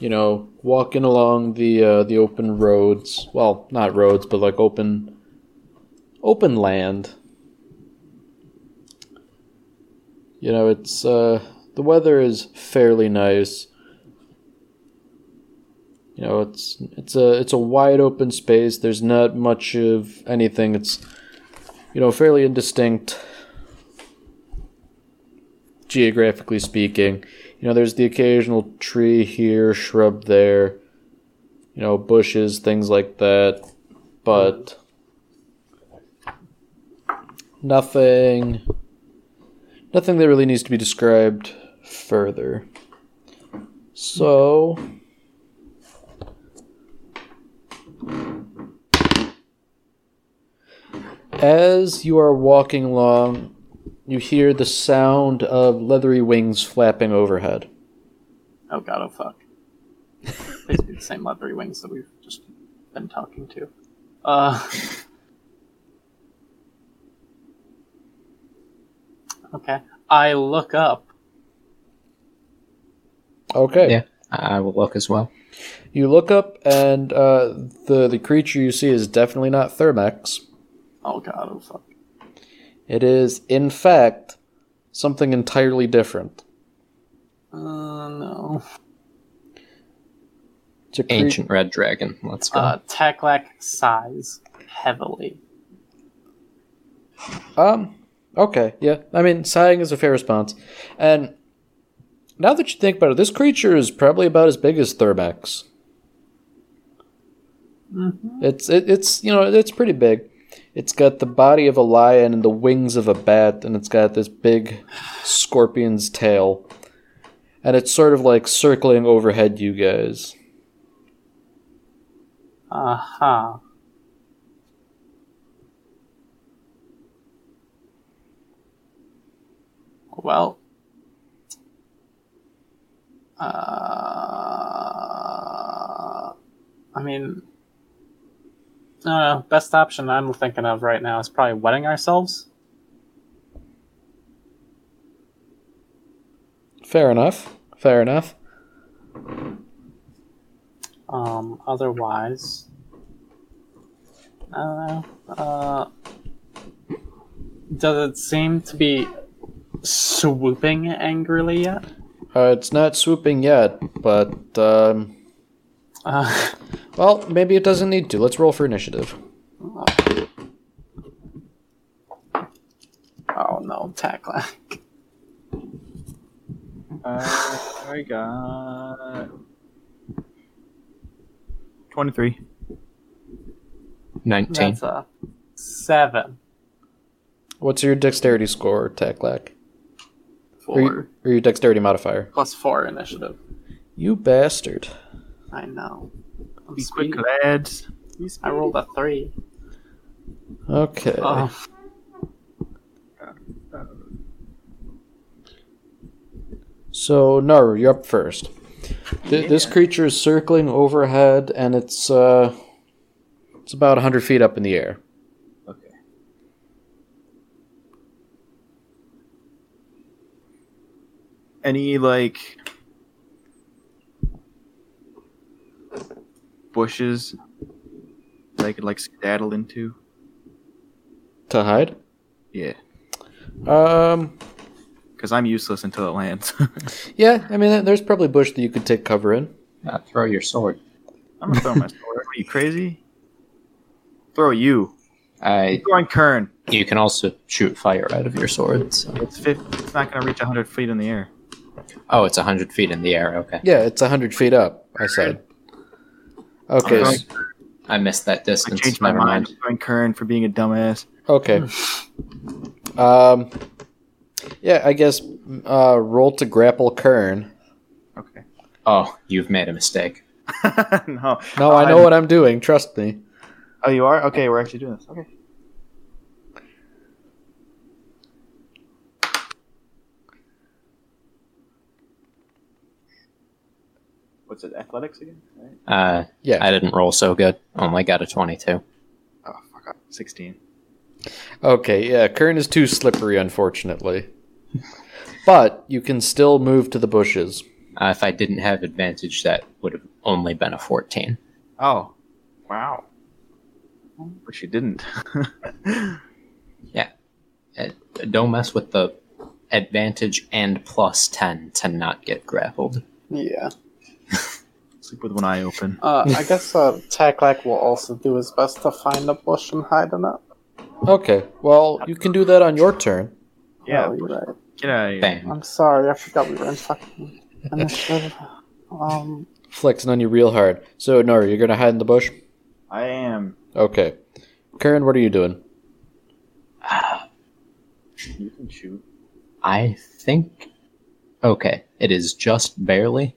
you know, walking along the, uh, the open roads. Well, not roads, but like open, open land. You know, it's, uh, the weather is fairly nice. You know, it's it's a it's a wide open space. There's not much of anything. It's you know fairly indistinct geographically speaking. You know, there's the occasional tree here, shrub there. You know, bushes, things like that. But nothing nothing that really needs to be described further. So, as you are walking along, you hear the sound of leathery wings flapping overhead. Oh god, oh fuck. Basically the same leathery wings that we've just been talking to. Uh. Okay. I look up. Okay. Yeah. I will look as well. You look up, and uh, the the creature you see is definitely not Thermex. Oh god, oh fuck. It is, in fact, something entirely different. Uh, no. It's cre- Ancient red dragon. Let's go. Uh, Taklak sighs heavily. Um. Okay. Yeah. I mean, sighing is a fair response. And now that you think about it, this creature is probably about as big as Thermex. Mm-hmm. It's it, it's you know it's pretty big. It's got the body of a lion and the wings of a bat, and it's got this big scorpion's tail. And it's sort of like circling overhead you guys. Uh huh. Well, uh, I mean, I. Best option I'm thinking of right now is probably wetting ourselves. Fair enough. Fair enough. Um, otherwise, I don't know. Uh, does it seem to be swooping angrily yet? Uh, it's not swooping yet, but, um, Uh, well, maybe it doesn't need to. Let's roll for initiative. oh no, tackling. Uh, I got 23. 19. That's a seven. What's your dexterity score, Taklak? Or, Four your- or your dexterity modifier? plus four initiative. You bastard. I know. I'm Be speed- quick, lads. I rolled a three. Okay. Oh, So, Naru, you're up first. Th- This creature is circling overhead, and it's uh, it's about hundred feet up in the air. Okay. Any like bushes that I could like skedaddle into? To hide? Yeah, Um, because I'm useless until it lands. yeah. I mean, there's probably bush that you could take cover in. Uh, throw your sword. I'm gonna throw my sword. Are you crazy? Throw you. I, Throwing Kern. you can also shoot fire out of your sword. So. It's fif- It's not gonna reach 100 feet in the air. Oh, it's 100 feet in the air. Okay. Yeah, it's hundred feet up. I said. Okay. I'm missed that distance. I distance. changed my Never mind. mind. I'm throwing Kern for being a dumbass. Okay. Um. Yeah, I guess. Uh, roll to grapple Kern. Okay. Oh, you've made a mistake. no. No, I know I'm- what I'm doing. Trust me. Oh, you are? Okay, we're actually doing this. Okay. What's it? Athletics again? Right? Uh, Yeah. I didn't roll so good. Only got a 22. Oh, fuck up. 16. Okay, yeah, Kern is too slippery, unfortunately. But you can still move to the bushes. Uh, if I didn't have advantage, that would have only been a 14. Oh. Wow. But you didn't. Uh, don't mess with the advantage and plus 10 to not get grappled. yeah. Sleep with one eye open. Uh, I guess uh, Taklak will also do his best to find a bush and hide in it. Okay, well, you can do that on your turn. Yeah, Oh, you're right. get out of here. Bam. I'm sorry, I forgot we were in fucking initiative. Um, Flexing on you real hard. So, Naru, you're gonna hide in the bush? I am. Okay. Kern, what are you doing? You can shoot. I think. Okay, it is just barely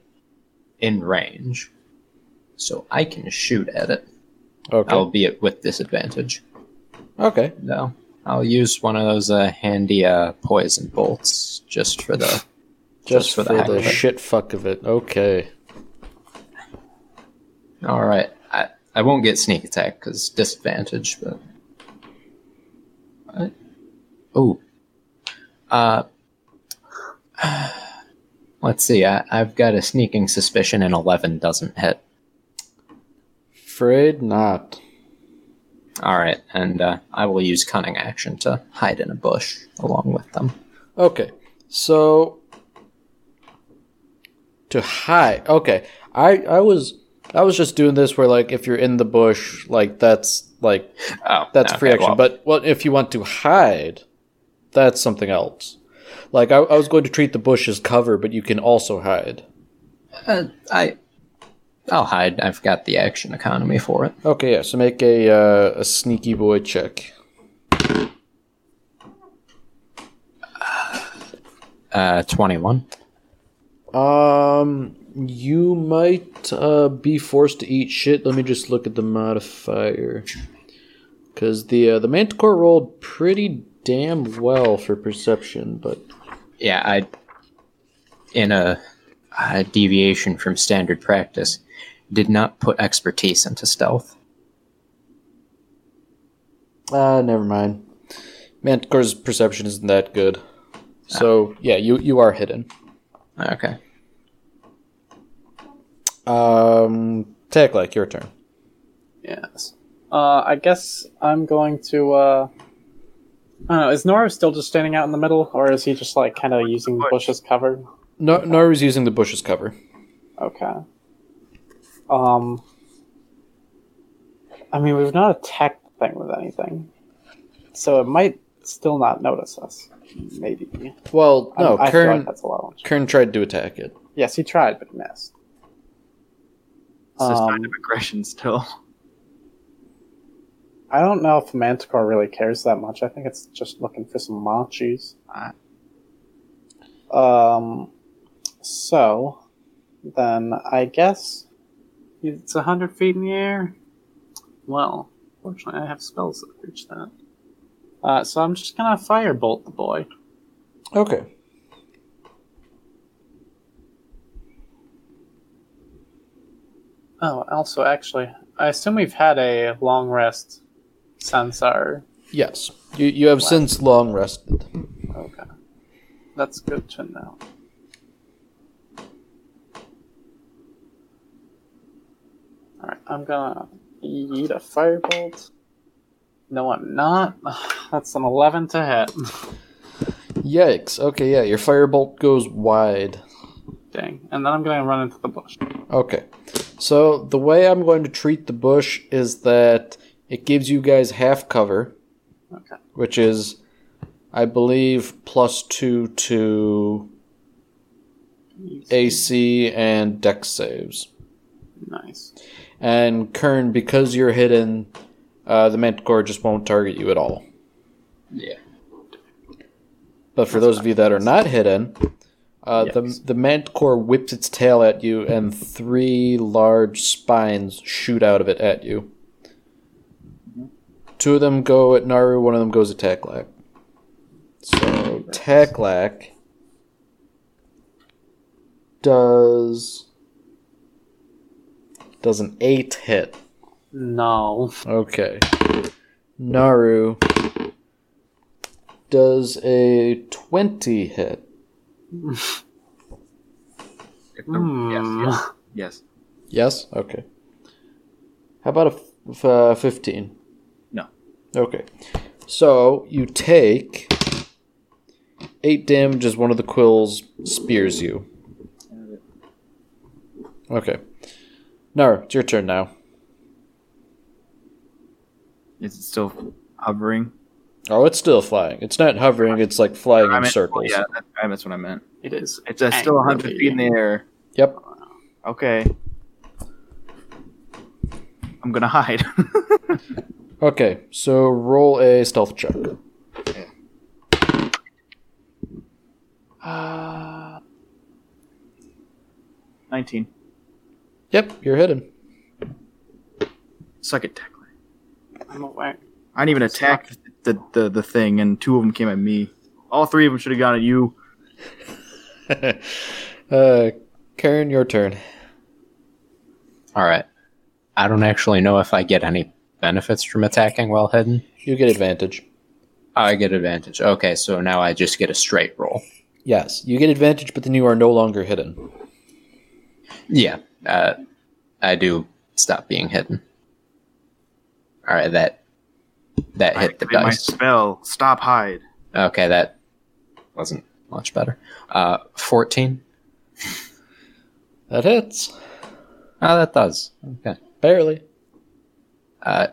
in range. So I can shoot at it, Okay. albeit with disadvantage. Okay. No. I'll use one of those uh, handy uh, poison bolts just for the. Just, for for, the the shit fuck of it. Okay. All right. I, I won't get sneak attack because disadvantage, but. Oh. Uh. Let's see. I, I've got a sneaking suspicion, and eleven doesn't hit. Afraid not. All right, and uh, I will use cunning action to hide in a bush along with them. Okay. So to hide. Okay. I I was I was just doing this where like if you're in the bush, like that's like Oh, that's okay, free action. well, But well, if you want to hide, that's something else. Like I, I was going to treat the bush as cover, but you can also hide. uh, I I'll hide. I've got the action economy for it. Okay, yeah. So make a uh, a sneaky boy check. Uh, 21. Um, you might uh, be forced to eat shit. Let me just look at the modifier, because the uh, the manticore rolled pretty damn well for perception, but Yeah, I. In a, a deviation from standard practice, did not put expertise into stealth. uh, never mind. man Manticore's perception isn't that good, so yeah, you you are hidden. Okay. Um, Taklak, your turn. Yes. Uh, I guess I'm going to. Uh, I. Is Naru still just standing out in the middle, or is he just like kind of using the bushes cover? No, Naru's using the bushes cover. Okay. Um. I mean, we've not attacked the thing with anything, so it might still not notice us. Maybe. Well, no, I, feel Kern like that's a lot. Kern tried to attack it. Yes, he tried, but he missed. It's a sign Um, of aggression still. I don't know if Manticore really cares that much. I think it's just looking for some munchies. Ah. Um, so then I guess it's a hundred feet in the air. Well, fortunately, I have spells that reach that. Uh, so I'm just gonna firebolt the boy. Okay. Oh, also, actually, I assume we've had a long rest since our. Yes, you you have Wow. since long rested. Okay, that's good to know. All right, I'm gonna eat a firebolt. No, I'm not. That's an eleven to hit. Yikes. Okay, yeah, your firebolt goes wide. Dang, and then I'm gonna run into the bush. Okay. So the way I'm going to treat the bush is that it gives you guys half cover, Okay. which is, I believe, plus two to AC and Dex saves. Nice. And Kern, because you're hidden, uh, the Manticore just won't target you at all. Yeah. But for those of you that are not hidden, uh, the the manticore whips its tail at you, and three large spines shoot out of it at you. Two of them go at Naru. One of them goes at Taklak. So Taklak does does an eight hit. No. Okay. Naru does a 20 hit. If the- Hmm. Yes, yes, yes. Yes? Okay. How about a f- f- uh, 15? No. Okay. So you take 8 damage as one of the quills spears you. Okay. Naru, it's your turn now. Is it still hovering? Oh, it's still flying. It's not hovering, it's like flying I in meant- circles. Yeah, that, that's what I meant. It is. It's uh, still 100 feet in the air. Yep. Okay. I'm gonna hide. Okay, so roll a stealth check. Uh, 19. Yep, you're hidden. Suck it, tackle. I'm aware. I didn't even attack the, the, the thing, and two of them came at me. All three of them should have gone at you. uh, Kern, your turn. All right. I don't actually know if I get any benefits from attacking while hidden. You get advantage. I get advantage. Okay, so now I just get a straight roll. Yes, you get advantage, but then you are no longer hidden. Yeah, uh, I do stop being hidden. All right, that that I hit the activate my dice. spell. Stop hide. Okay, that wasn't much better. Uh, fourteen. That hits. Oh, that does. Okay. Barely. Uh,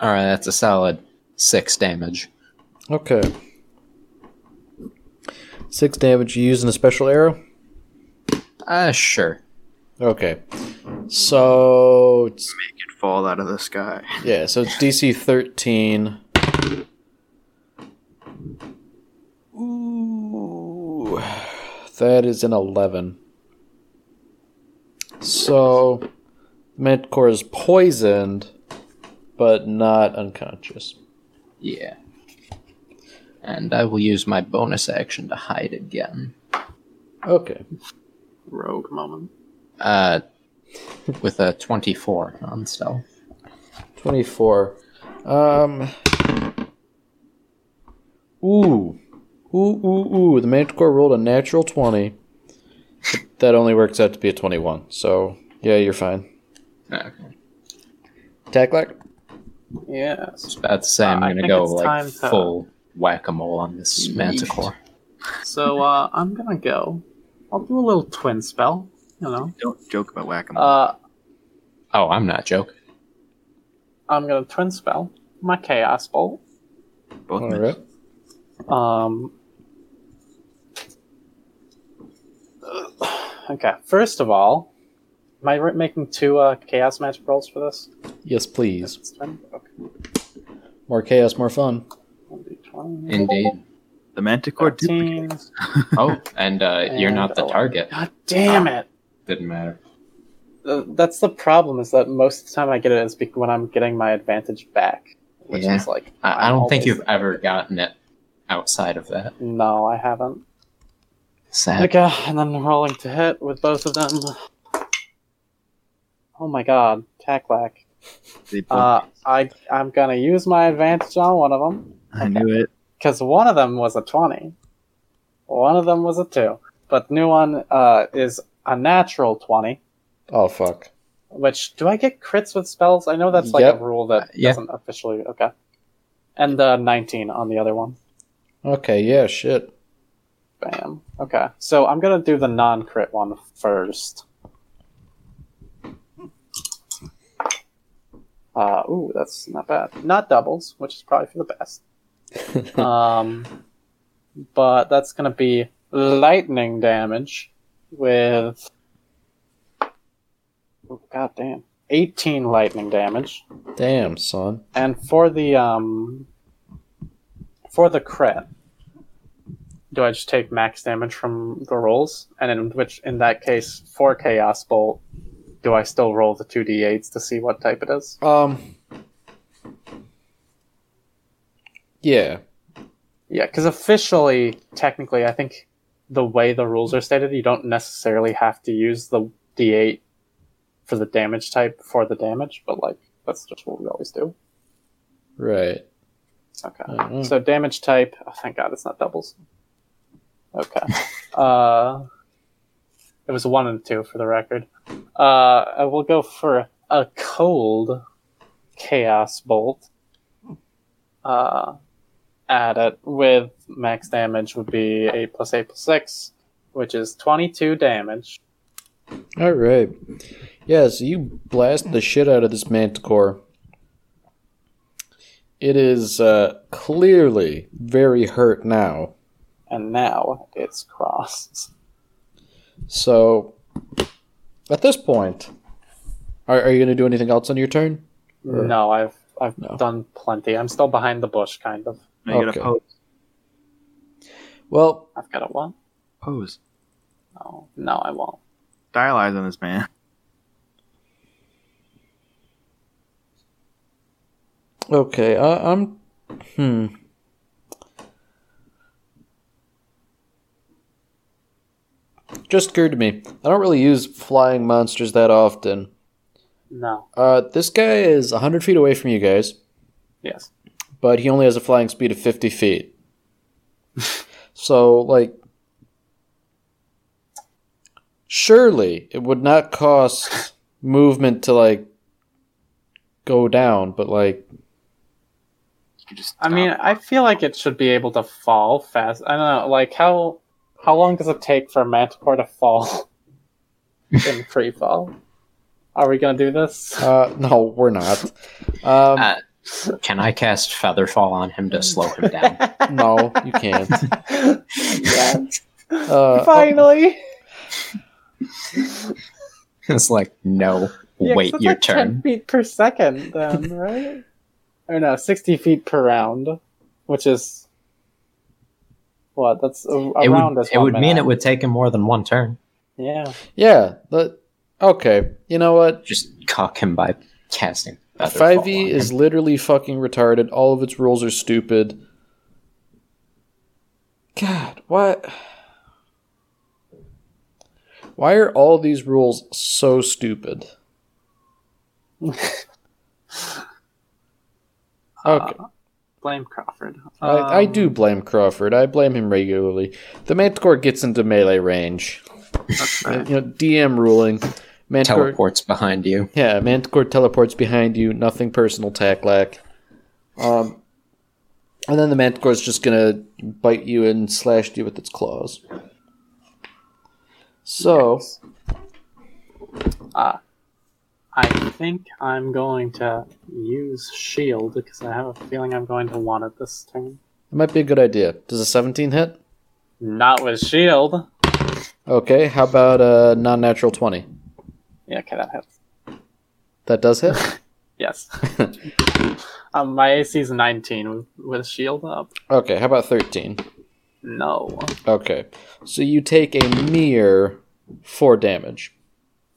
all right, that's a solid six damage. Okay. Six damage. You using a special arrow? Uh, sure. Okay. So it's Make it fall out of the sky. yeah, so it's DC thirteen. Ooh, that is an eleven. So Manticore is poisoned, but not unconscious. Yeah. And I will use my bonus action to hide again. Okay. Rogue moment. Uh, with a 24 on stealth. 24. Um. Ooh. Ooh, ooh, ooh. The Manticore rolled a natural 20. But that only works out to be a 21. So, yeah, you're fine. Okay. Attack like? I Yes. was about to say I'm Uh, gonna go like time to- full whack-a-mole on this manticore. So uh, I'm gonna go. I'll do a little twin spell. You know. Don't joke about whack 'em. Uh, Oh, I'm not joking. I'm gonna twin spell my chaos bolt. Both miss. Alright. Um. Okay. First of all, am I making two uh, chaos magic rolls for this? Yes, please. Okay. More chaos, more fun. Indeed. The Manticore 13. duplicates. Oh, and uh, you're not the And- target. God damn it! Didn't matter. Uh, That's the problem. Is that most of the time I get it is bec- when I'm getting my advantage back, which Yeah. is like I, I don't think you've ever gotten it outside of that. No, I haven't. Sad. Okay, and then rolling to hit with both of them. Oh my god, Taklak. They Uh. I I'm gonna use my advantage on one of them I knew it. because one of them was a twenty, one of them was a two, but new one uh is a natural twenty. Oh, fuck. Which do I get crits with spells? I know that's like Yep. a rule that Yeah. doesn't officially okay. And uh, nineteen on the other one. Okay, yeah, shit. Bam. Okay, so I'm gonna do the non-crit one first. Uh, ooh, that's not bad. Not doubles, which is probably for the best. um, but that's gonna be lightning damage with. Oh, God damn. 18 lightning damage. Damn, son. And for the um for the crit, do I just take max damage from the rolls? And in which in that case, for Chaos Bolt, do I still roll the two d8s to see what type it is? Um. Yeah. Yeah, because officially, technically, I think the way the rules are stated, you don't necessarily have to use the d8 for the damage type for the damage, but like that's just what we always do. Right. Okay. So damage type. Oh, thank God, it's not doubles. Okay. uh, it was one and two for the record. Uh, I will go for a cold chaos bolt. Uh, add it with max damage would be eight plus eight plus six, which is twenty-two damage. All right. Yeah, so you blast the shit out of this manticore. It is uh, clearly very hurt now. And now it's crossed. So, at this point, are, are you going to do anything else on your turn? Or- No, I've I've No. done plenty. I'm still behind the bush, kind of. Now you Okay. gotta pose. Well, I've got a one. Pose. No, no, I won't. Stylize on this man. okay, I, I'm. Hmm. Just occurred to me. I don't really use flying monsters that often. No. Uh, this guy is 100 feet away from you guys, Yes. but he only has a flying speed of 50 feet. so, like, surely it would not cost movement to, like, go down, but, like, You just I mean. I feel like it should be able to fall fast. I don't know, like how how long does it take for a manticore to fall in free fall? Are we gonna do this? uh, no, we're not. Um, Uh, can I cast Featherfall on him to slow him down? no, you can't. yeah. Uh, Finally. It's like, no, Yeah, 'cause wait that's your like 10 turn. feet per second, then, right? or no, 60 feet per round, which is. What? That's a, a It round would, it one would mean minute. it would take him more than one turn. Yeah. Yeah, but okay. You know what? Just cock him by casting. Five E is him. literally fucking retarded. All of its rules are stupid. God, what? Why are all these rules so stupid? Okay. Uh, blame Crawford. I, I Um, do blame Crawford. I blame him regularly. The Manticore gets into melee range. You know, right. you know, DM ruling. Manticore, teleports behind you. yeah, Manticore teleports behind you. Nothing personal, Taklak. Um, and then the Manticore is just gonna bite you and slash you with its claws. So, Uh, I think I'm going to use shield because I have a feeling I'm going to want it this turn. it might be a good idea. Does a 17 hit? Not with shield. Okay, how about a non natural 20? Yeah, okay, that hits. That does hit? Yes. um, my AC is 19 with, with shield up. okay, how about 13? No. Okay, so you take a mere 4 damage.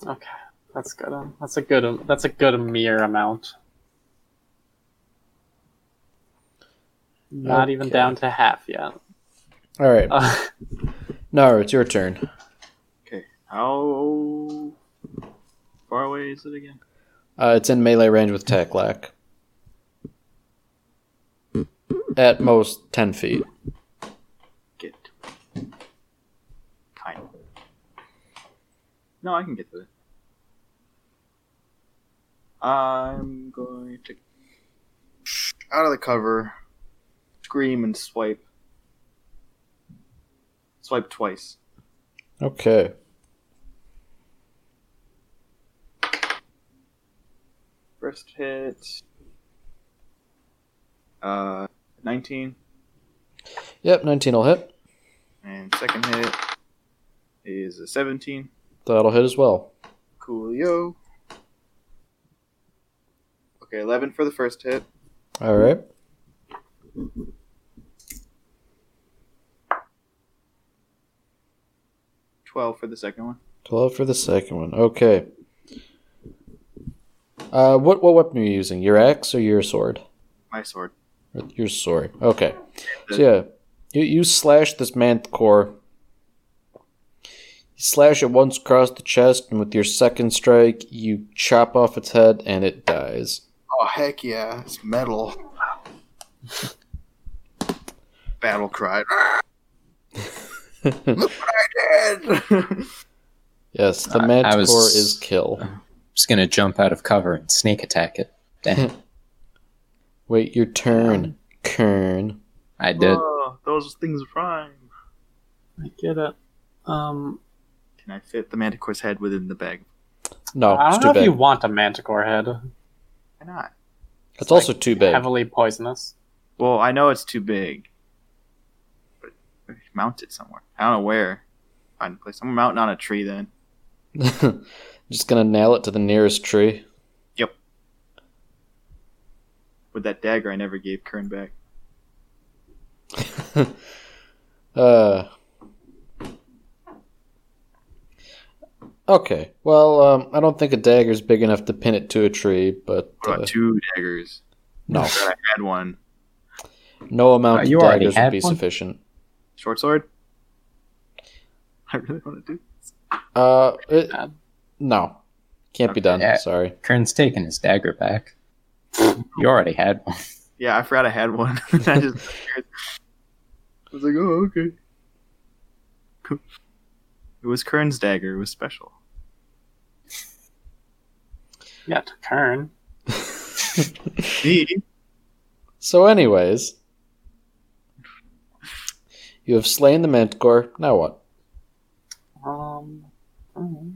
Okay, that's good. um, That's a good. um, That's a good mere amount. Not even down to half yet. Alright, Uh, no, it's your turn. Okay. How far away is it again? Uh, it's in melee range with Taklak. At most 10 feet. Get. Kind of. No, I can get to it. I'm going to out of the cover, scream and swipe. Swipe twice. Okay. First hit. Uh, 19. Yep, 19 will hit. And second hit is a 17. That'll hit as well. Coolio. Okay, 11 for the first hit. Alright. Twelve for the second one. 12 for the second one. Okay. Uh, what, what weapon are you using? Your axe or your sword? My sword. Your sword. Okay. So yeah, you, you slash this manticore. You slash it once across the chest, and with your second strike, you chop off its head, and it dies. Oh heck yeah! It's metal. Battle cry. Look what I did! yes, the I- I manticore was- is kill. Just gonna jump out of cover and snake attack it. Damn, Wait your turn, Kern. I did. Oh, those things rhyme. I get it. Um, Can I fit the manticore's head within the bag? No, I don't too know if you want a manticore head. Why not? It's also too big. Heavily poisonous. Well, I know it's too big. But mount it somewhere. I don't know where. Find a place. I'm mounting on a tree then. Just gonna nail it to the nearest tree. Yep. With that dagger I never gave Kern back. uh. Okay. Well, um, I don't think a dagger's big enough to pin it to a tree, but What uh, two daggers? no, I had one. no amount Uh, of daggers would be one? sufficient. Short sword? I really want to do this. Uh, it, Bad. no, can't be done. Yeah. Sorry. Kern's taking his dagger back. you already had one. Yeah, I forgot I had one. I just I was like, oh, okay. It was Kern's dagger. It was special. Yeah, to Kern. Me? So, anyways, you have slain the Manticore. Now what? Um. mhm.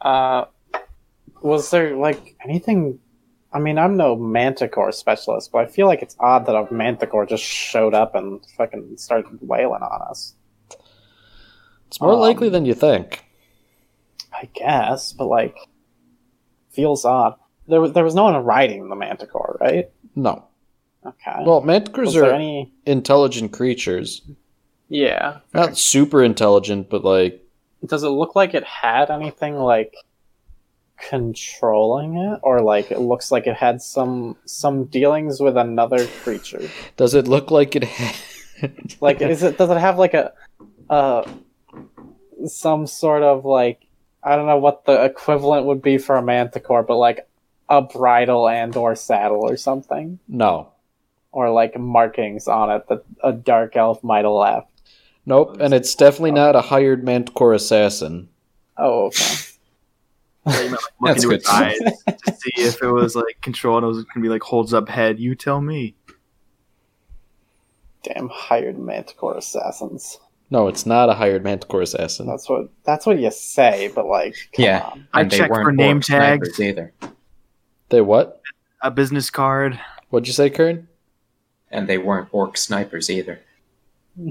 Uh, was there like anything? I mean, I'm no Manticore specialist, but I feel like it's odd that a Manticore just showed up and fucking started wailing on us. It's more Um, likely than you think. I guess, but like, feels odd. There was there was no one riding the manticore, right? No. Okay. Well, manticores are any? intelligent creatures. Yeah. Not super intelligent, but like Does it look like it had anything like controlling it, or like it looks like it had some some dealings with another creature? does it look like it had Like, is it does it have like a uh some sort of like I don't know what the equivalent would be for a manticore, but like a bridle and or saddle or something, No. or like markings on it that a dark elf might have left. Nope, and it's definitely not a hired manticore assassin. Oh, okay. Yeah, you might, like, look into its eyes to see if it was like controlled. It was gonna be like holds up head. You tell me. Damn hired manticore assassins. No, it's not a hired manticore assassin. That's what that's what you say, but like, come Yeah. on. I they checked weren't for name tags. either, They what? A business card. What'd you say, Kern? and they weren't orc snipers either.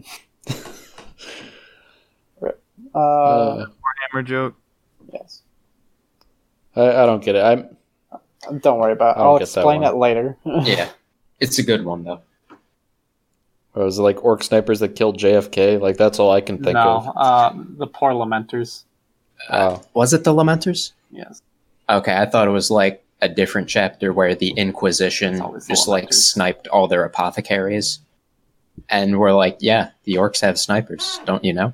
Uh, Uh, Hammer joke. yes. I, I don't get it. I'm Don't worry about. it. I don't I'll get that explain it later. Yeah, it's a good one though. Or was it like orc snipers that killed JFK? Like that's all I can think no, of. uh, the poor lamenters. Oh. Was it the Lamenters? Yes. Okay, I thought it was like a different chapter where the Inquisition It's the just like sniped all their apothecaries, and we're like, yeah, the orcs have snipers, don't you know?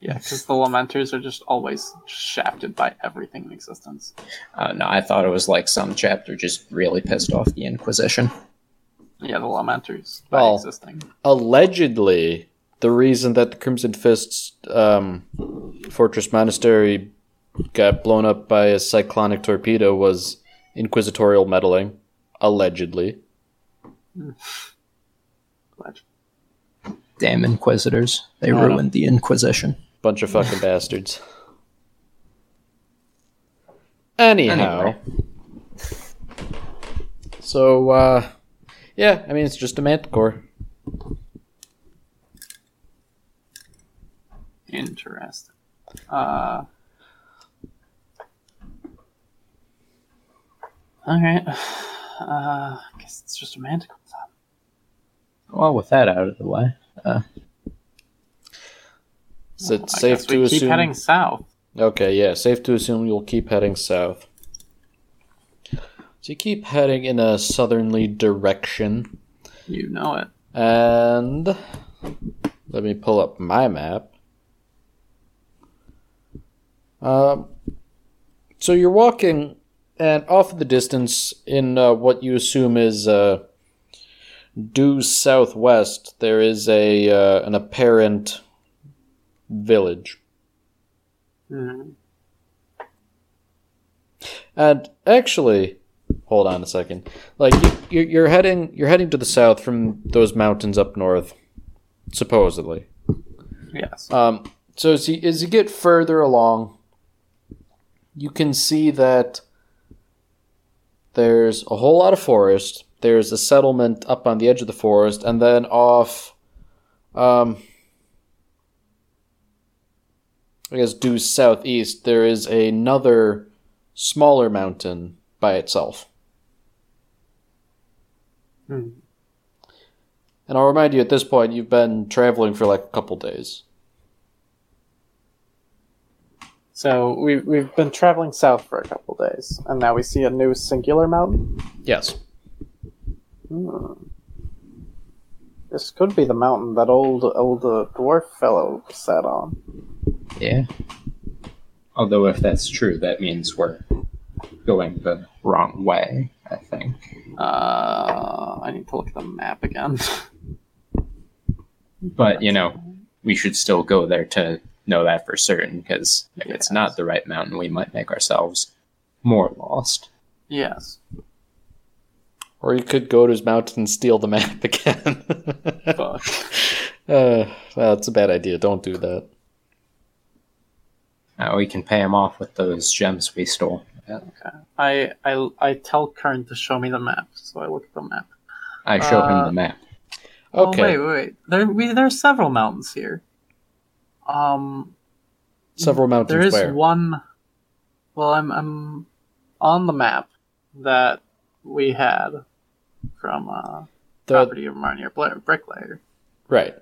Yeah, because the lamenters are just always shafted by everything in existence. Uh, no, I thought it was like some chapter just really pissed off the Inquisition. Yeah, the lamenters by Well, existing. Allegedly, the reason that the Crimson Fist's um, Fortress Monastery got blown up by a cyclonic torpedo was inquisitorial meddling. Allegedly. Damn Inquisitors! They I know. ruined the Inquisition. Bunch of fucking bastards. Anyhow. Anyway. So, uh, yeah, I mean, it's just a manticore. Interesting. Uh, Alright. Uh, I guess it's just a manticore. then. Well, with that out of the way, Is it I safe guess to we keep heading south. Okay, yeah, safe to assume you'll keep heading south. So you keep heading in a southerly direction, You know it. and let me pull up my map. Um, so you're walking, and off in the distance, in uh, what you assume is uh, due southwest, there is a uh, an apparent village. Mhm. And actually, hold on a second. Like you, you're, you're heading, you're heading to the south from those mountains up north, supposedly. Yes. Um, so as you, as you get further along, you can see that there's a whole lot of forest. There's a settlement up on the edge of the forest, and then off, um, I guess due southeast, there is another smaller mountain by itself. Hmm. And I'll remind you at this point, you've been traveling for like a couple days. So we've we've been traveling south for a couple days, and now we see a new singular mountain. Yes. Hmm. This could be the mountain that old old uh, dwarf fellow sat on. yeah. Although, if that's true, that means we're going the wrong way. I think. Uh, I need to look at the map again. But you know, we should still go there to know that for certain. Because if it's not the right mountain, we might make ourselves more lost. yes. Or you could go to his mountain and steal the map again. Fuck. uh, well, it's a bad idea. Don't do that. Uh, we can pay him off with those gems we stole. Okay. I I I tell Kern to show me the map, so I look at the map. I show him Uh, the map. Okay. Oh wait, wait, wait. There we there are several mountains here. Um, Several mountains there is where? one Well, I'm I'm on the map that we had from uh, The, property of Marnier Blair Bricklayer. right.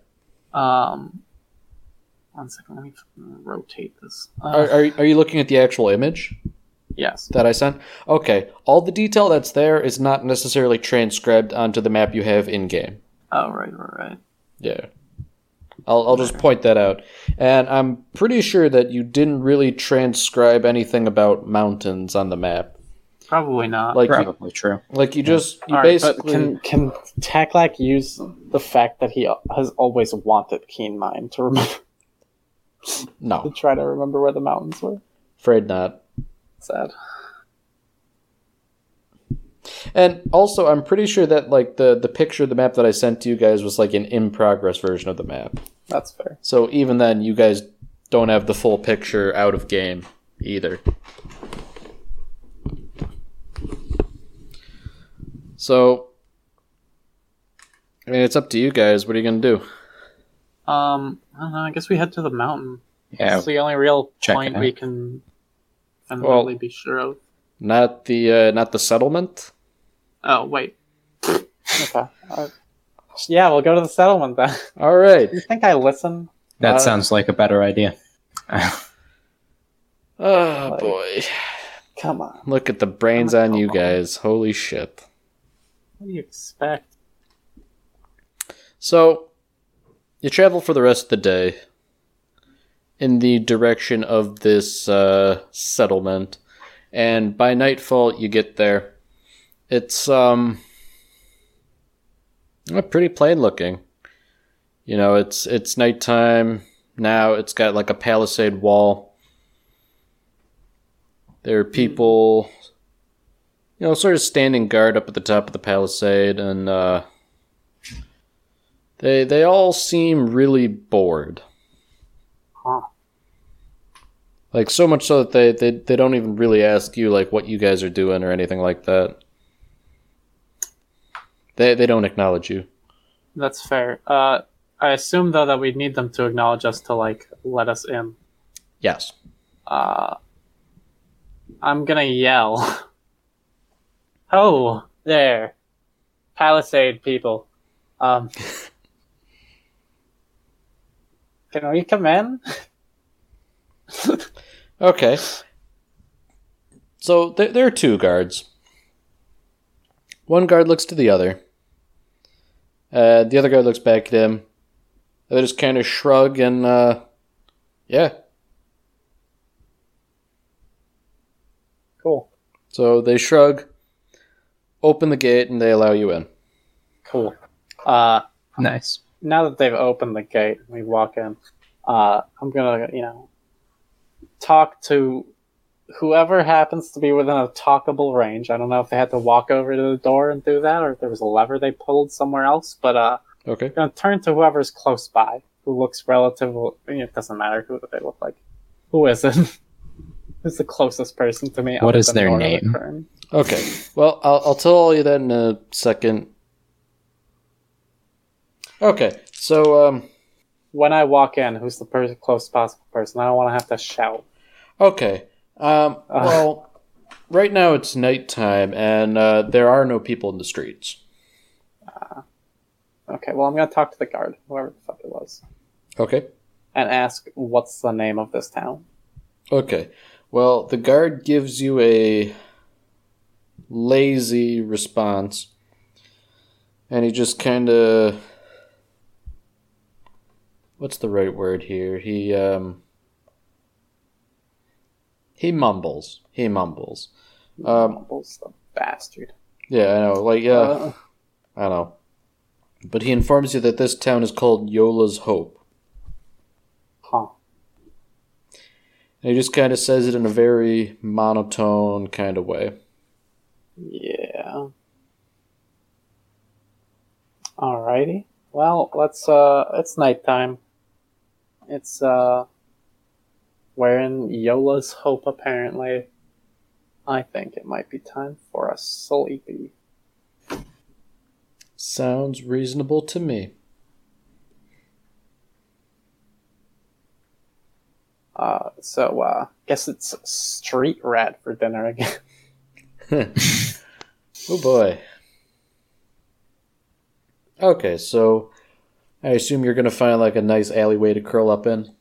Um, one second, let me rotate this. Uh, Are, are, are you looking at the actual image yes. that I sent? Okay. All the detail that's there is not necessarily transcribed onto the map you have in game. Oh, right, right, right. Yeah. I'll, I'll just point that out. And I'm pretty sure that you didn't really transcribe anything about mountains on the map. Probably not. Like, you, Probably true. like you just you All right, but basically can can Taklak use the fact that he has always wanted Keen Mind to remember No. to try to remember where the mountains were? afraid not. Sad. And also, I'm pretty sure that like the the picture of the map that I sent to you guys was like an in progress version of the map. That's fair. So even then, you guys don't have the full picture out of game either. So, I mean, it's up to you guys. What are you gonna do? Um, I don't know. I guess we head to the mountain. Yeah. It's the only real point we can can Well- really be sure of. Not the uh, not the settlement. Oh wait. okay. Uh, yeah, we'll go to the settlement then. All right. you think I listen? That Uh, sounds like a better idea. Oh Like- boy, Come on. look at the brains on you guys. Holy shit. What do you expect? So, you travel for the rest of the day in the direction of this uh, settlement, and by nightfall you get there. It's um uh, pretty plain looking. You know, it's it's nighttime now. It's got like a palisade wall. There are people, you know, sort of standing guard up at the top of the palisade, and uh, they they all seem really bored. Huh. Like so much so that they, they they don't even really ask you like what you guys are doing or anything like that. They they don't acknowledge you. That's fair. Uh, I assume though that we'd need them to acknowledge us to like let us in. Yes. Uh, I'm gonna yell. oh, there, Palisade people. Um, can we come in? Okay. So there there are two guards. One guard looks to the other. Uh, the other guard looks back at him. They just kind of shrug and uh, yeah. Cool, So they shrug, open the gate, and they allow you in. cool. Uh, Nice. now that they've opened the gate, we walk in. Uh, I'm gonna, you know, talk to whoever happens to be within a talkable range. I don't know if they had to walk over to the door and do that, or if there was a lever they pulled somewhere else. But uh, Okay. I'm gonna turn to whoever's close by, who looks relatively. I mean, it doesn't matter who they look like. Who is it? Who's the closest person to me? What other is than their name? Kern? Okay. Well, I'll, I'll tell you that in a second. Okay. So, um, When I walk in, who's the person close possible person? I don't want to have to shout. Okay. Um, Uh. well, right now it's nighttime and uh, there are no people in the streets. Okay, well, I'm gonna talk to the guard, whoever the fuck it was. Okay. and ask what's the name of this town. Okay. Well, the guard gives you a lazy response. And he just kind of What's the right word here? He um he mumbles. He mumbles. Um Mumbles the bastard. yeah, I know. Like yeah, Uh, I know. But he informs you that this town is called Jola's Hope. huh. And he just kind of says it in a very monotone kind of way. Yeah. Alrighty. Well, let's uh it's nighttime. It's uh we're Jola's Hope apparently. I think it might be time for a sleepy. Sounds reasonable to me. Uh, so uh, guess it's street rat for dinner again. oh boy. Okay, so I assume you're gonna find like a nice alleyway to curl up in.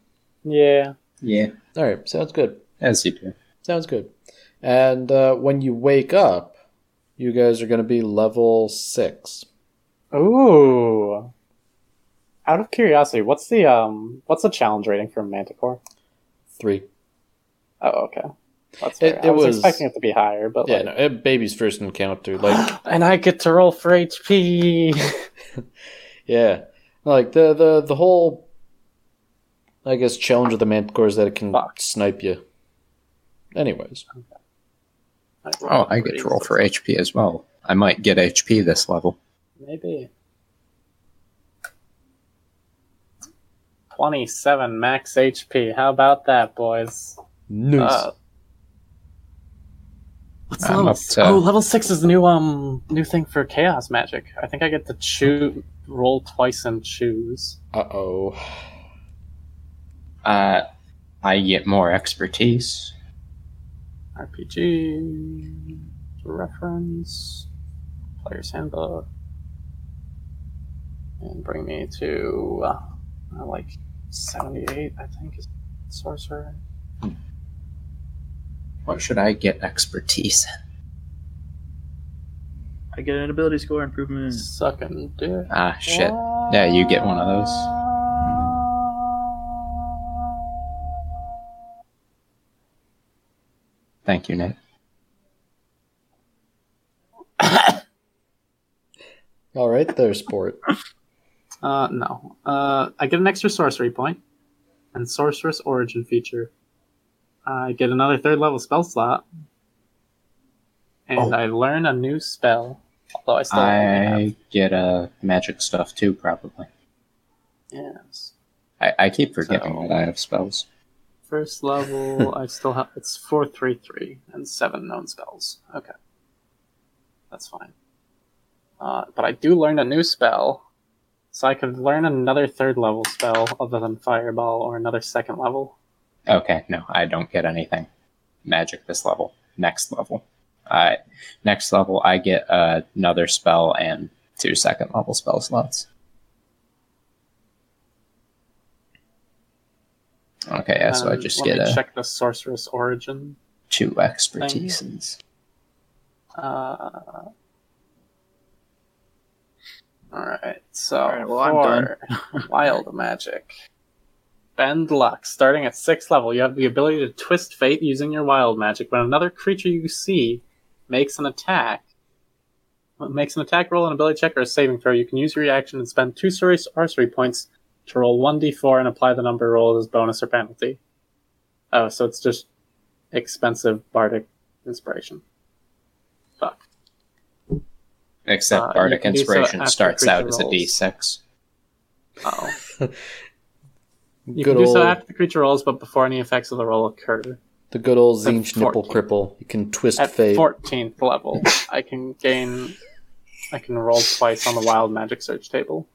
yeah. Yeah, All right, sounds good. as you do. Sounds good. And uh, when you wake up, you guys are gonna be level six. Ooh. Out of curiosity, what's the um what's the challenge rating for Manticore? Three. Oh, okay. That's It- fair. it I was, was- expecting it to be higher, but Yeah, like, no, it, baby's first encounter. Like, and I get to roll for HP. yeah, like the the the whole, I guess, challenge of the manticore is that it can Fuck. snipe you. Anyways, Oh, I get to roll for HP as well. I might get HP this level. Maybe. 27 max HP. How about that, boys? nice. Uh, what's I'm level? to- Oh, level six is the new um new thing for chaos magic. I think I get to choose roll twice and choose. Uh oh. Uh, I get more expertise. RPG reference player's handbook and bring me to uh, uh, like 78 i think is sorcerer What should I get expertise in? I get an ability score improvement. sucking dick Ah, shit. Yeah, you get one of those. Thank you, Nate. All right, there, sport. uh no uh i get an extra sorcery point and sorcerous origin feature i get another third level spell slot and Oh. i learn a new spell although i still only have I get a magic stuff too, probably. yes I, I keep forgetting So- that I have spells. First level, I still have it's four three three and seven known spells. Okay, that's fine. Uh, but I do learn a new spell, so I could learn another third level spell other than Fireball or another second level. Okay, no, I don't get anything magic this level. Next level. I next level I get uh, another spell and two second level spell slots. Okay, yeah, so I Um, just let get me a check the sorcerous origin. two expertises. Uh, all right, so All right, well, for wild magic. Bend luck. Starting at sixth level, you have the ability to twist fate using your wild magic. When another creature you see makes an attack, makes an attack roll, an ability check, or a saving throw, you can use your reaction and spend two sorcery sorcery points to roll one d4 and apply the number rolled as bonus or penalty. Oh, so it's just expensive bardic inspiration. Fuck. Except Uh, Bardic can do so Inspiration starts out creature as a rolls. D6. Oh. You good can do old, so after the creature rolls, but before any effects of the roll occur. the good old Zinch nipple cripple. You can twist At fate. 14th level, I can gain. I can roll twice on the wild magic surge table.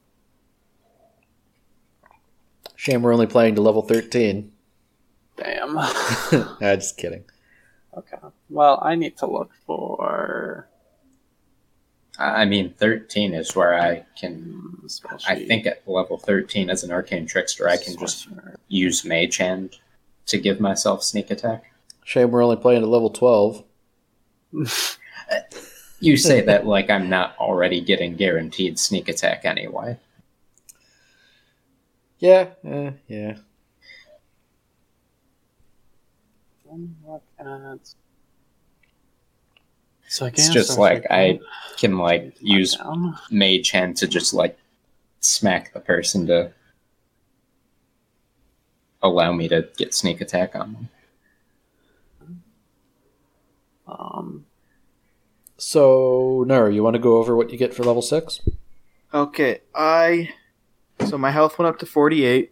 Shame we're only playing to level thirteen. Damn. nah, just kidding. okay. Well, I need to look for. I mean, 13 is where I can. hmm, spell I think at level 13 as an arcane trickster, I can just use Mage Hand to give myself sneak attack. Shame we're only playing to level twelve. You say that like I'm not already getting guaranteed sneak attack anyway. Yeah, eh, yeah. So I It's gain a just like I can like use Down. Mage Hand to just like smack the person to allow me to get sneak attack on them. Um, So, Naru, you want to go over what you get for level six? Okay, I. So my health went up to 48.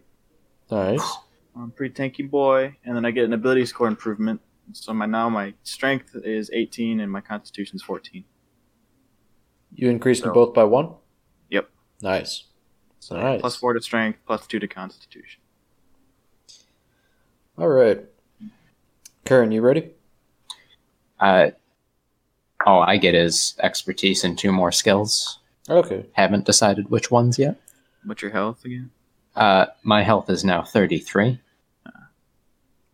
Nice. I'm a pretty tanky boy, and then I get an ability score improvement. So my now my strength is 18 and my constitution's 14. You increased them both by one. Yep. Nice. So Nice. plus four to strength, plus two to constitution. All right. Kern, you ready? Uh, all I get is expertise and two more skills. Okay. Haven't decided which ones yet. What's your health again? Uh, my health is now 33.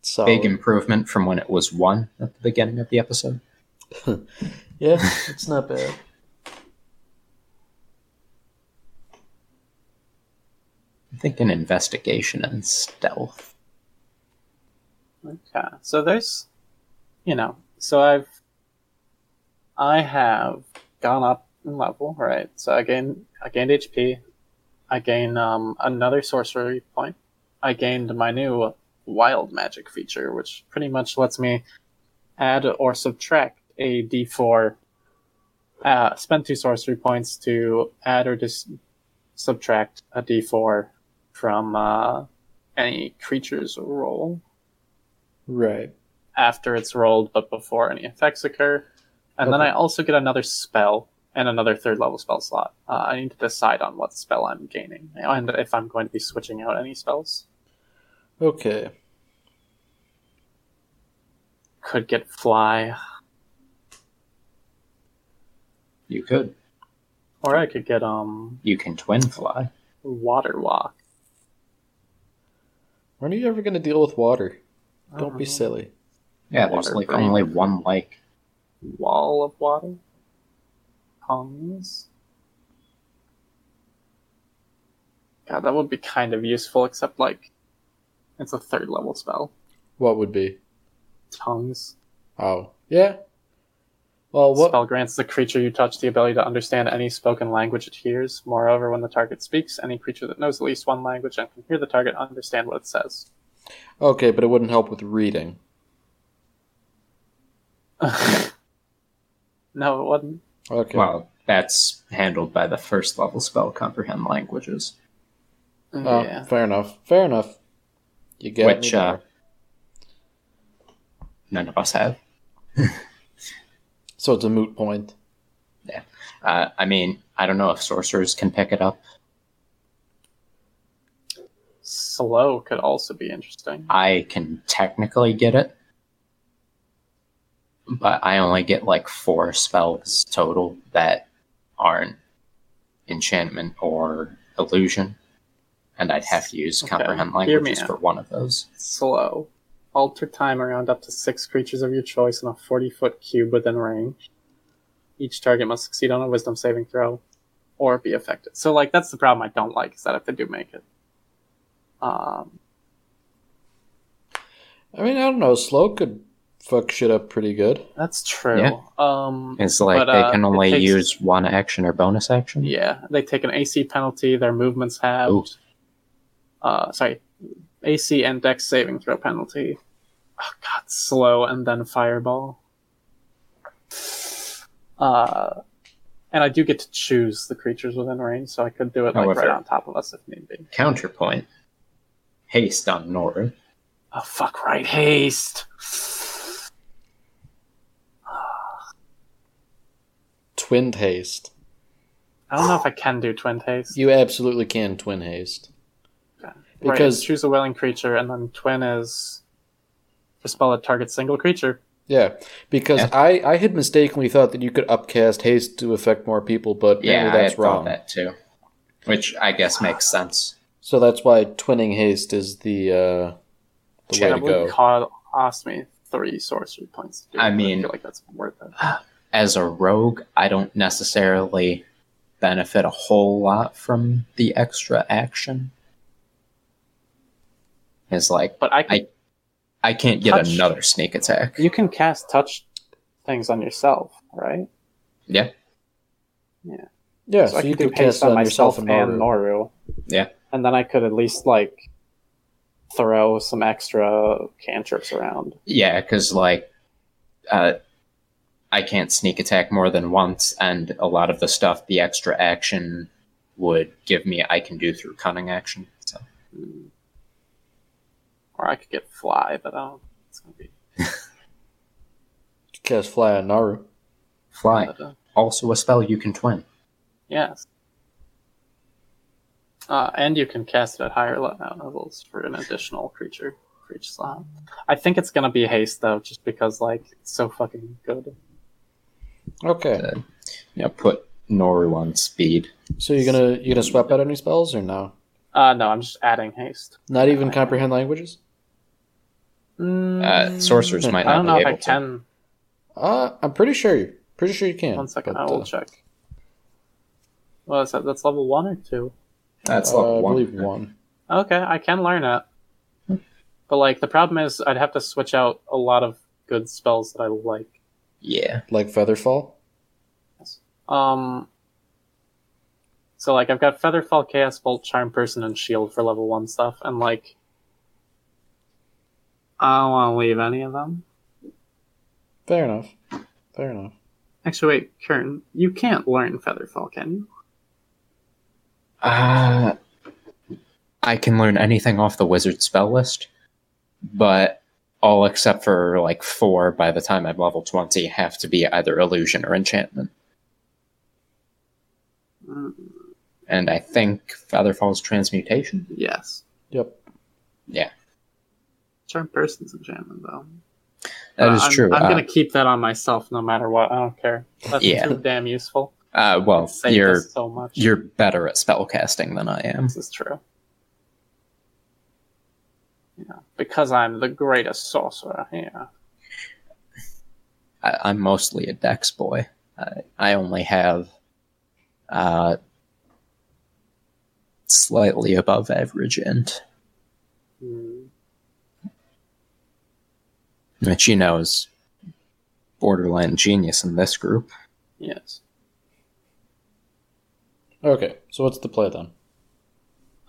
So Big improvement from when it was 1 at the beginning of the episode. yeah, it's not bad. I'm thinking investigation and stealth. Okay, so there's, you know, so I've, I have gone up in level, right? So I gain, I gained HP, I gain um, another sorcery point, I gained my new wild magic feature, which pretty much lets me add or subtract a D4. Uh, spend two sorcery points to add or dis- subtract a D4 from uh, any creature's roll Right. after it's rolled, but before any effects occur. And then I also get another spell and another third level spell slot. Uh, I need to decide on what spell I'm gaining and if I'm going to be switching out any spells. Okay. Could get fly, You could. or I could get um You can twin fly. water walk. When are you ever going to deal with water? Don't be Uh, silly. Yeah, there's Water like break. only one like. Wall of water. Tongues. God, that would be kind of useful, except like it's a third level spell. What would be? Tongues. Oh, yeah. Well, what? Spell grants the creature you touch the ability to understand any spoken language it hears. Moreover, when the target speaks, any creature that knows at least one language and can hear the target understand what it says. Okay, but it wouldn't help with reading. no, it wasn't. Okay. Well, that's handled by the first level spell comprehend languages. Oh, yeah. fair enough. Fair enough. You get Which, me uh. None of us have. So it's a moot point. Uh, I mean, I don't know if sorcerers can pick it up. Slow could also be interesting. I can technically get it, but I only get like four spells total that aren't enchantment or illusion, and I'd have to use Okay, comprehend languages for one of those. Slow. Alter time around up to six creatures of your choice in a 40 foot cube within range. Each target must succeed on a wisdom saving throw or be affected. So, like, that's the problem I don't like, is that if they do make it. Um, I mean, I don't know. Slow could fuck shit up pretty good. that's true. Yeah. Um, It's like But, they uh, can only takes- use one action or bonus action. Yeah, they take an AC penalty. Their movements have, Ooh. uh, sorry, AC and Dex saving throw penalty. Oh God, slow and then fireball. Uh, and I do get to choose the creatures within range, so I could do it like However- right on top of us if need be. Counterpoint: haste on Naru. Oh fuck! Right, haste. Twin haste. I don't know if I can do twin haste. You absolutely can twin haste. right, because- it's choose a willing creature, and then twin is a spell that targets single creature. Yeah, because Yeah. I, I had mistakenly thought that you could upcast haste to affect more people, but Yeah, apparently I that's had thought wrong. that too, which I guess makes sense. So that's why twinning haste is the uh, the way to go. co- cost me three sorcery points. To do, I mean- I feel like that's worth it. As a rogue, I don't necessarily benefit a whole lot from the extra action. It's like But I can, I- I can't get Touch. another sneak attack. you can cast touch things on yourself, right? Yeah, yeah, so so, I you could do cast on on myself yourself and and Naru. Naru. Yeah. and then I could at least like throw some extra cantrips around. yeah, because like, uh, I can't sneak attack more than once, and a lot of the stuff, the extra action would give me, I can do through cunning action. So Hmm. Or I could get fly, but I don't. It's gonna be Cast fly on Naru. fly, but, uh, also a spell you can twin. yes. Uh, and you can cast it at higher levels for an additional creature breach slot. I think it's gonna be haste though, just because like it's so fucking good. Okay. Uh, you know, put Naru on speed. So you're gonna you're gonna swap out any spells or no? Uh no, I'm just adding haste. Not even comprehend languages? Uh, sorcerers might I don't know be if I able to. can. Uh, I'm pretty sure you pretty sure you can. One second, but, I will uh, check. Well, is that that's level one or two? That's uh, level I believe one. Okay, I can learn it. But like the problem is, I'd have to switch out a lot of good spells that I like. Yeah. Like Featherfall? Um. So like I've got Featherfall, Chaos Bolt, Charm Person, and Shield for level one stuff, and like I don't want to leave any of them. Fair enough. Fair enough. Actually, wait, Kern, you can't learn Featherfall, can you? Uh, I can learn anything off the wizard spell list, but all except for like four by the time I'm level 20 have to be either illusion or enchantment. Mm, And I think Featherfall's transmutation. yes, Yep. Yeah, Charm Person's enchantment though. that is I'm, true. I'm uh, gonna keep that on myself no matter what. I don't care. That's Yeah. too damn useful. uh, well, you're so much. you're better at spellcasting than I am. This is true. Yeah, because I'm the greatest sorcerer. here. I, I'm mostly a dex boy. I, I only have uh, slightly above average int, Hmm. which you know is borderline genius in this group. Yes. Okay, so what's the play then?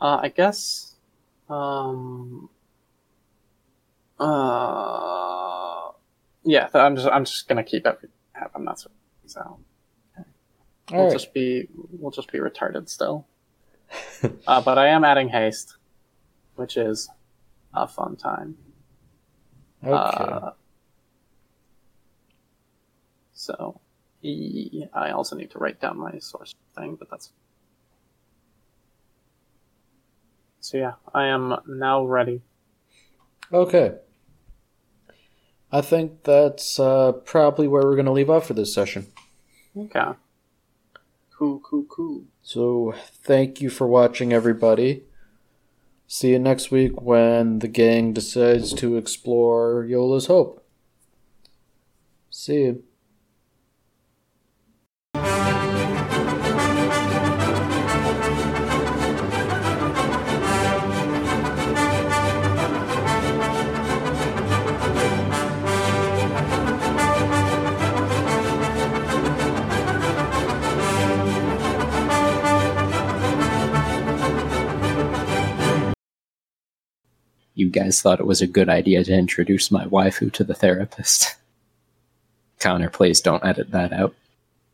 Uh, I guess. Um. Uh. Yeah, I'm just I'm just gonna keep everything. I'm not things out. We'll Alright. just be we'll just be retarded still. uh, but I am adding haste, which is a fun time. Okay. Uh, so, I also need to write down my source thing, but that's. So yeah, I am now ready. Okay. I think that's uh, probably where we're going to leave off for this session. Okay. Cool, cool, cool. So, thank you for watching, everybody. See you next week when the gang decides to explore Jola's Hope. See you. You guys thought it was a good idea to introduce my waifu to the therapist. Connor, please don't edit that out.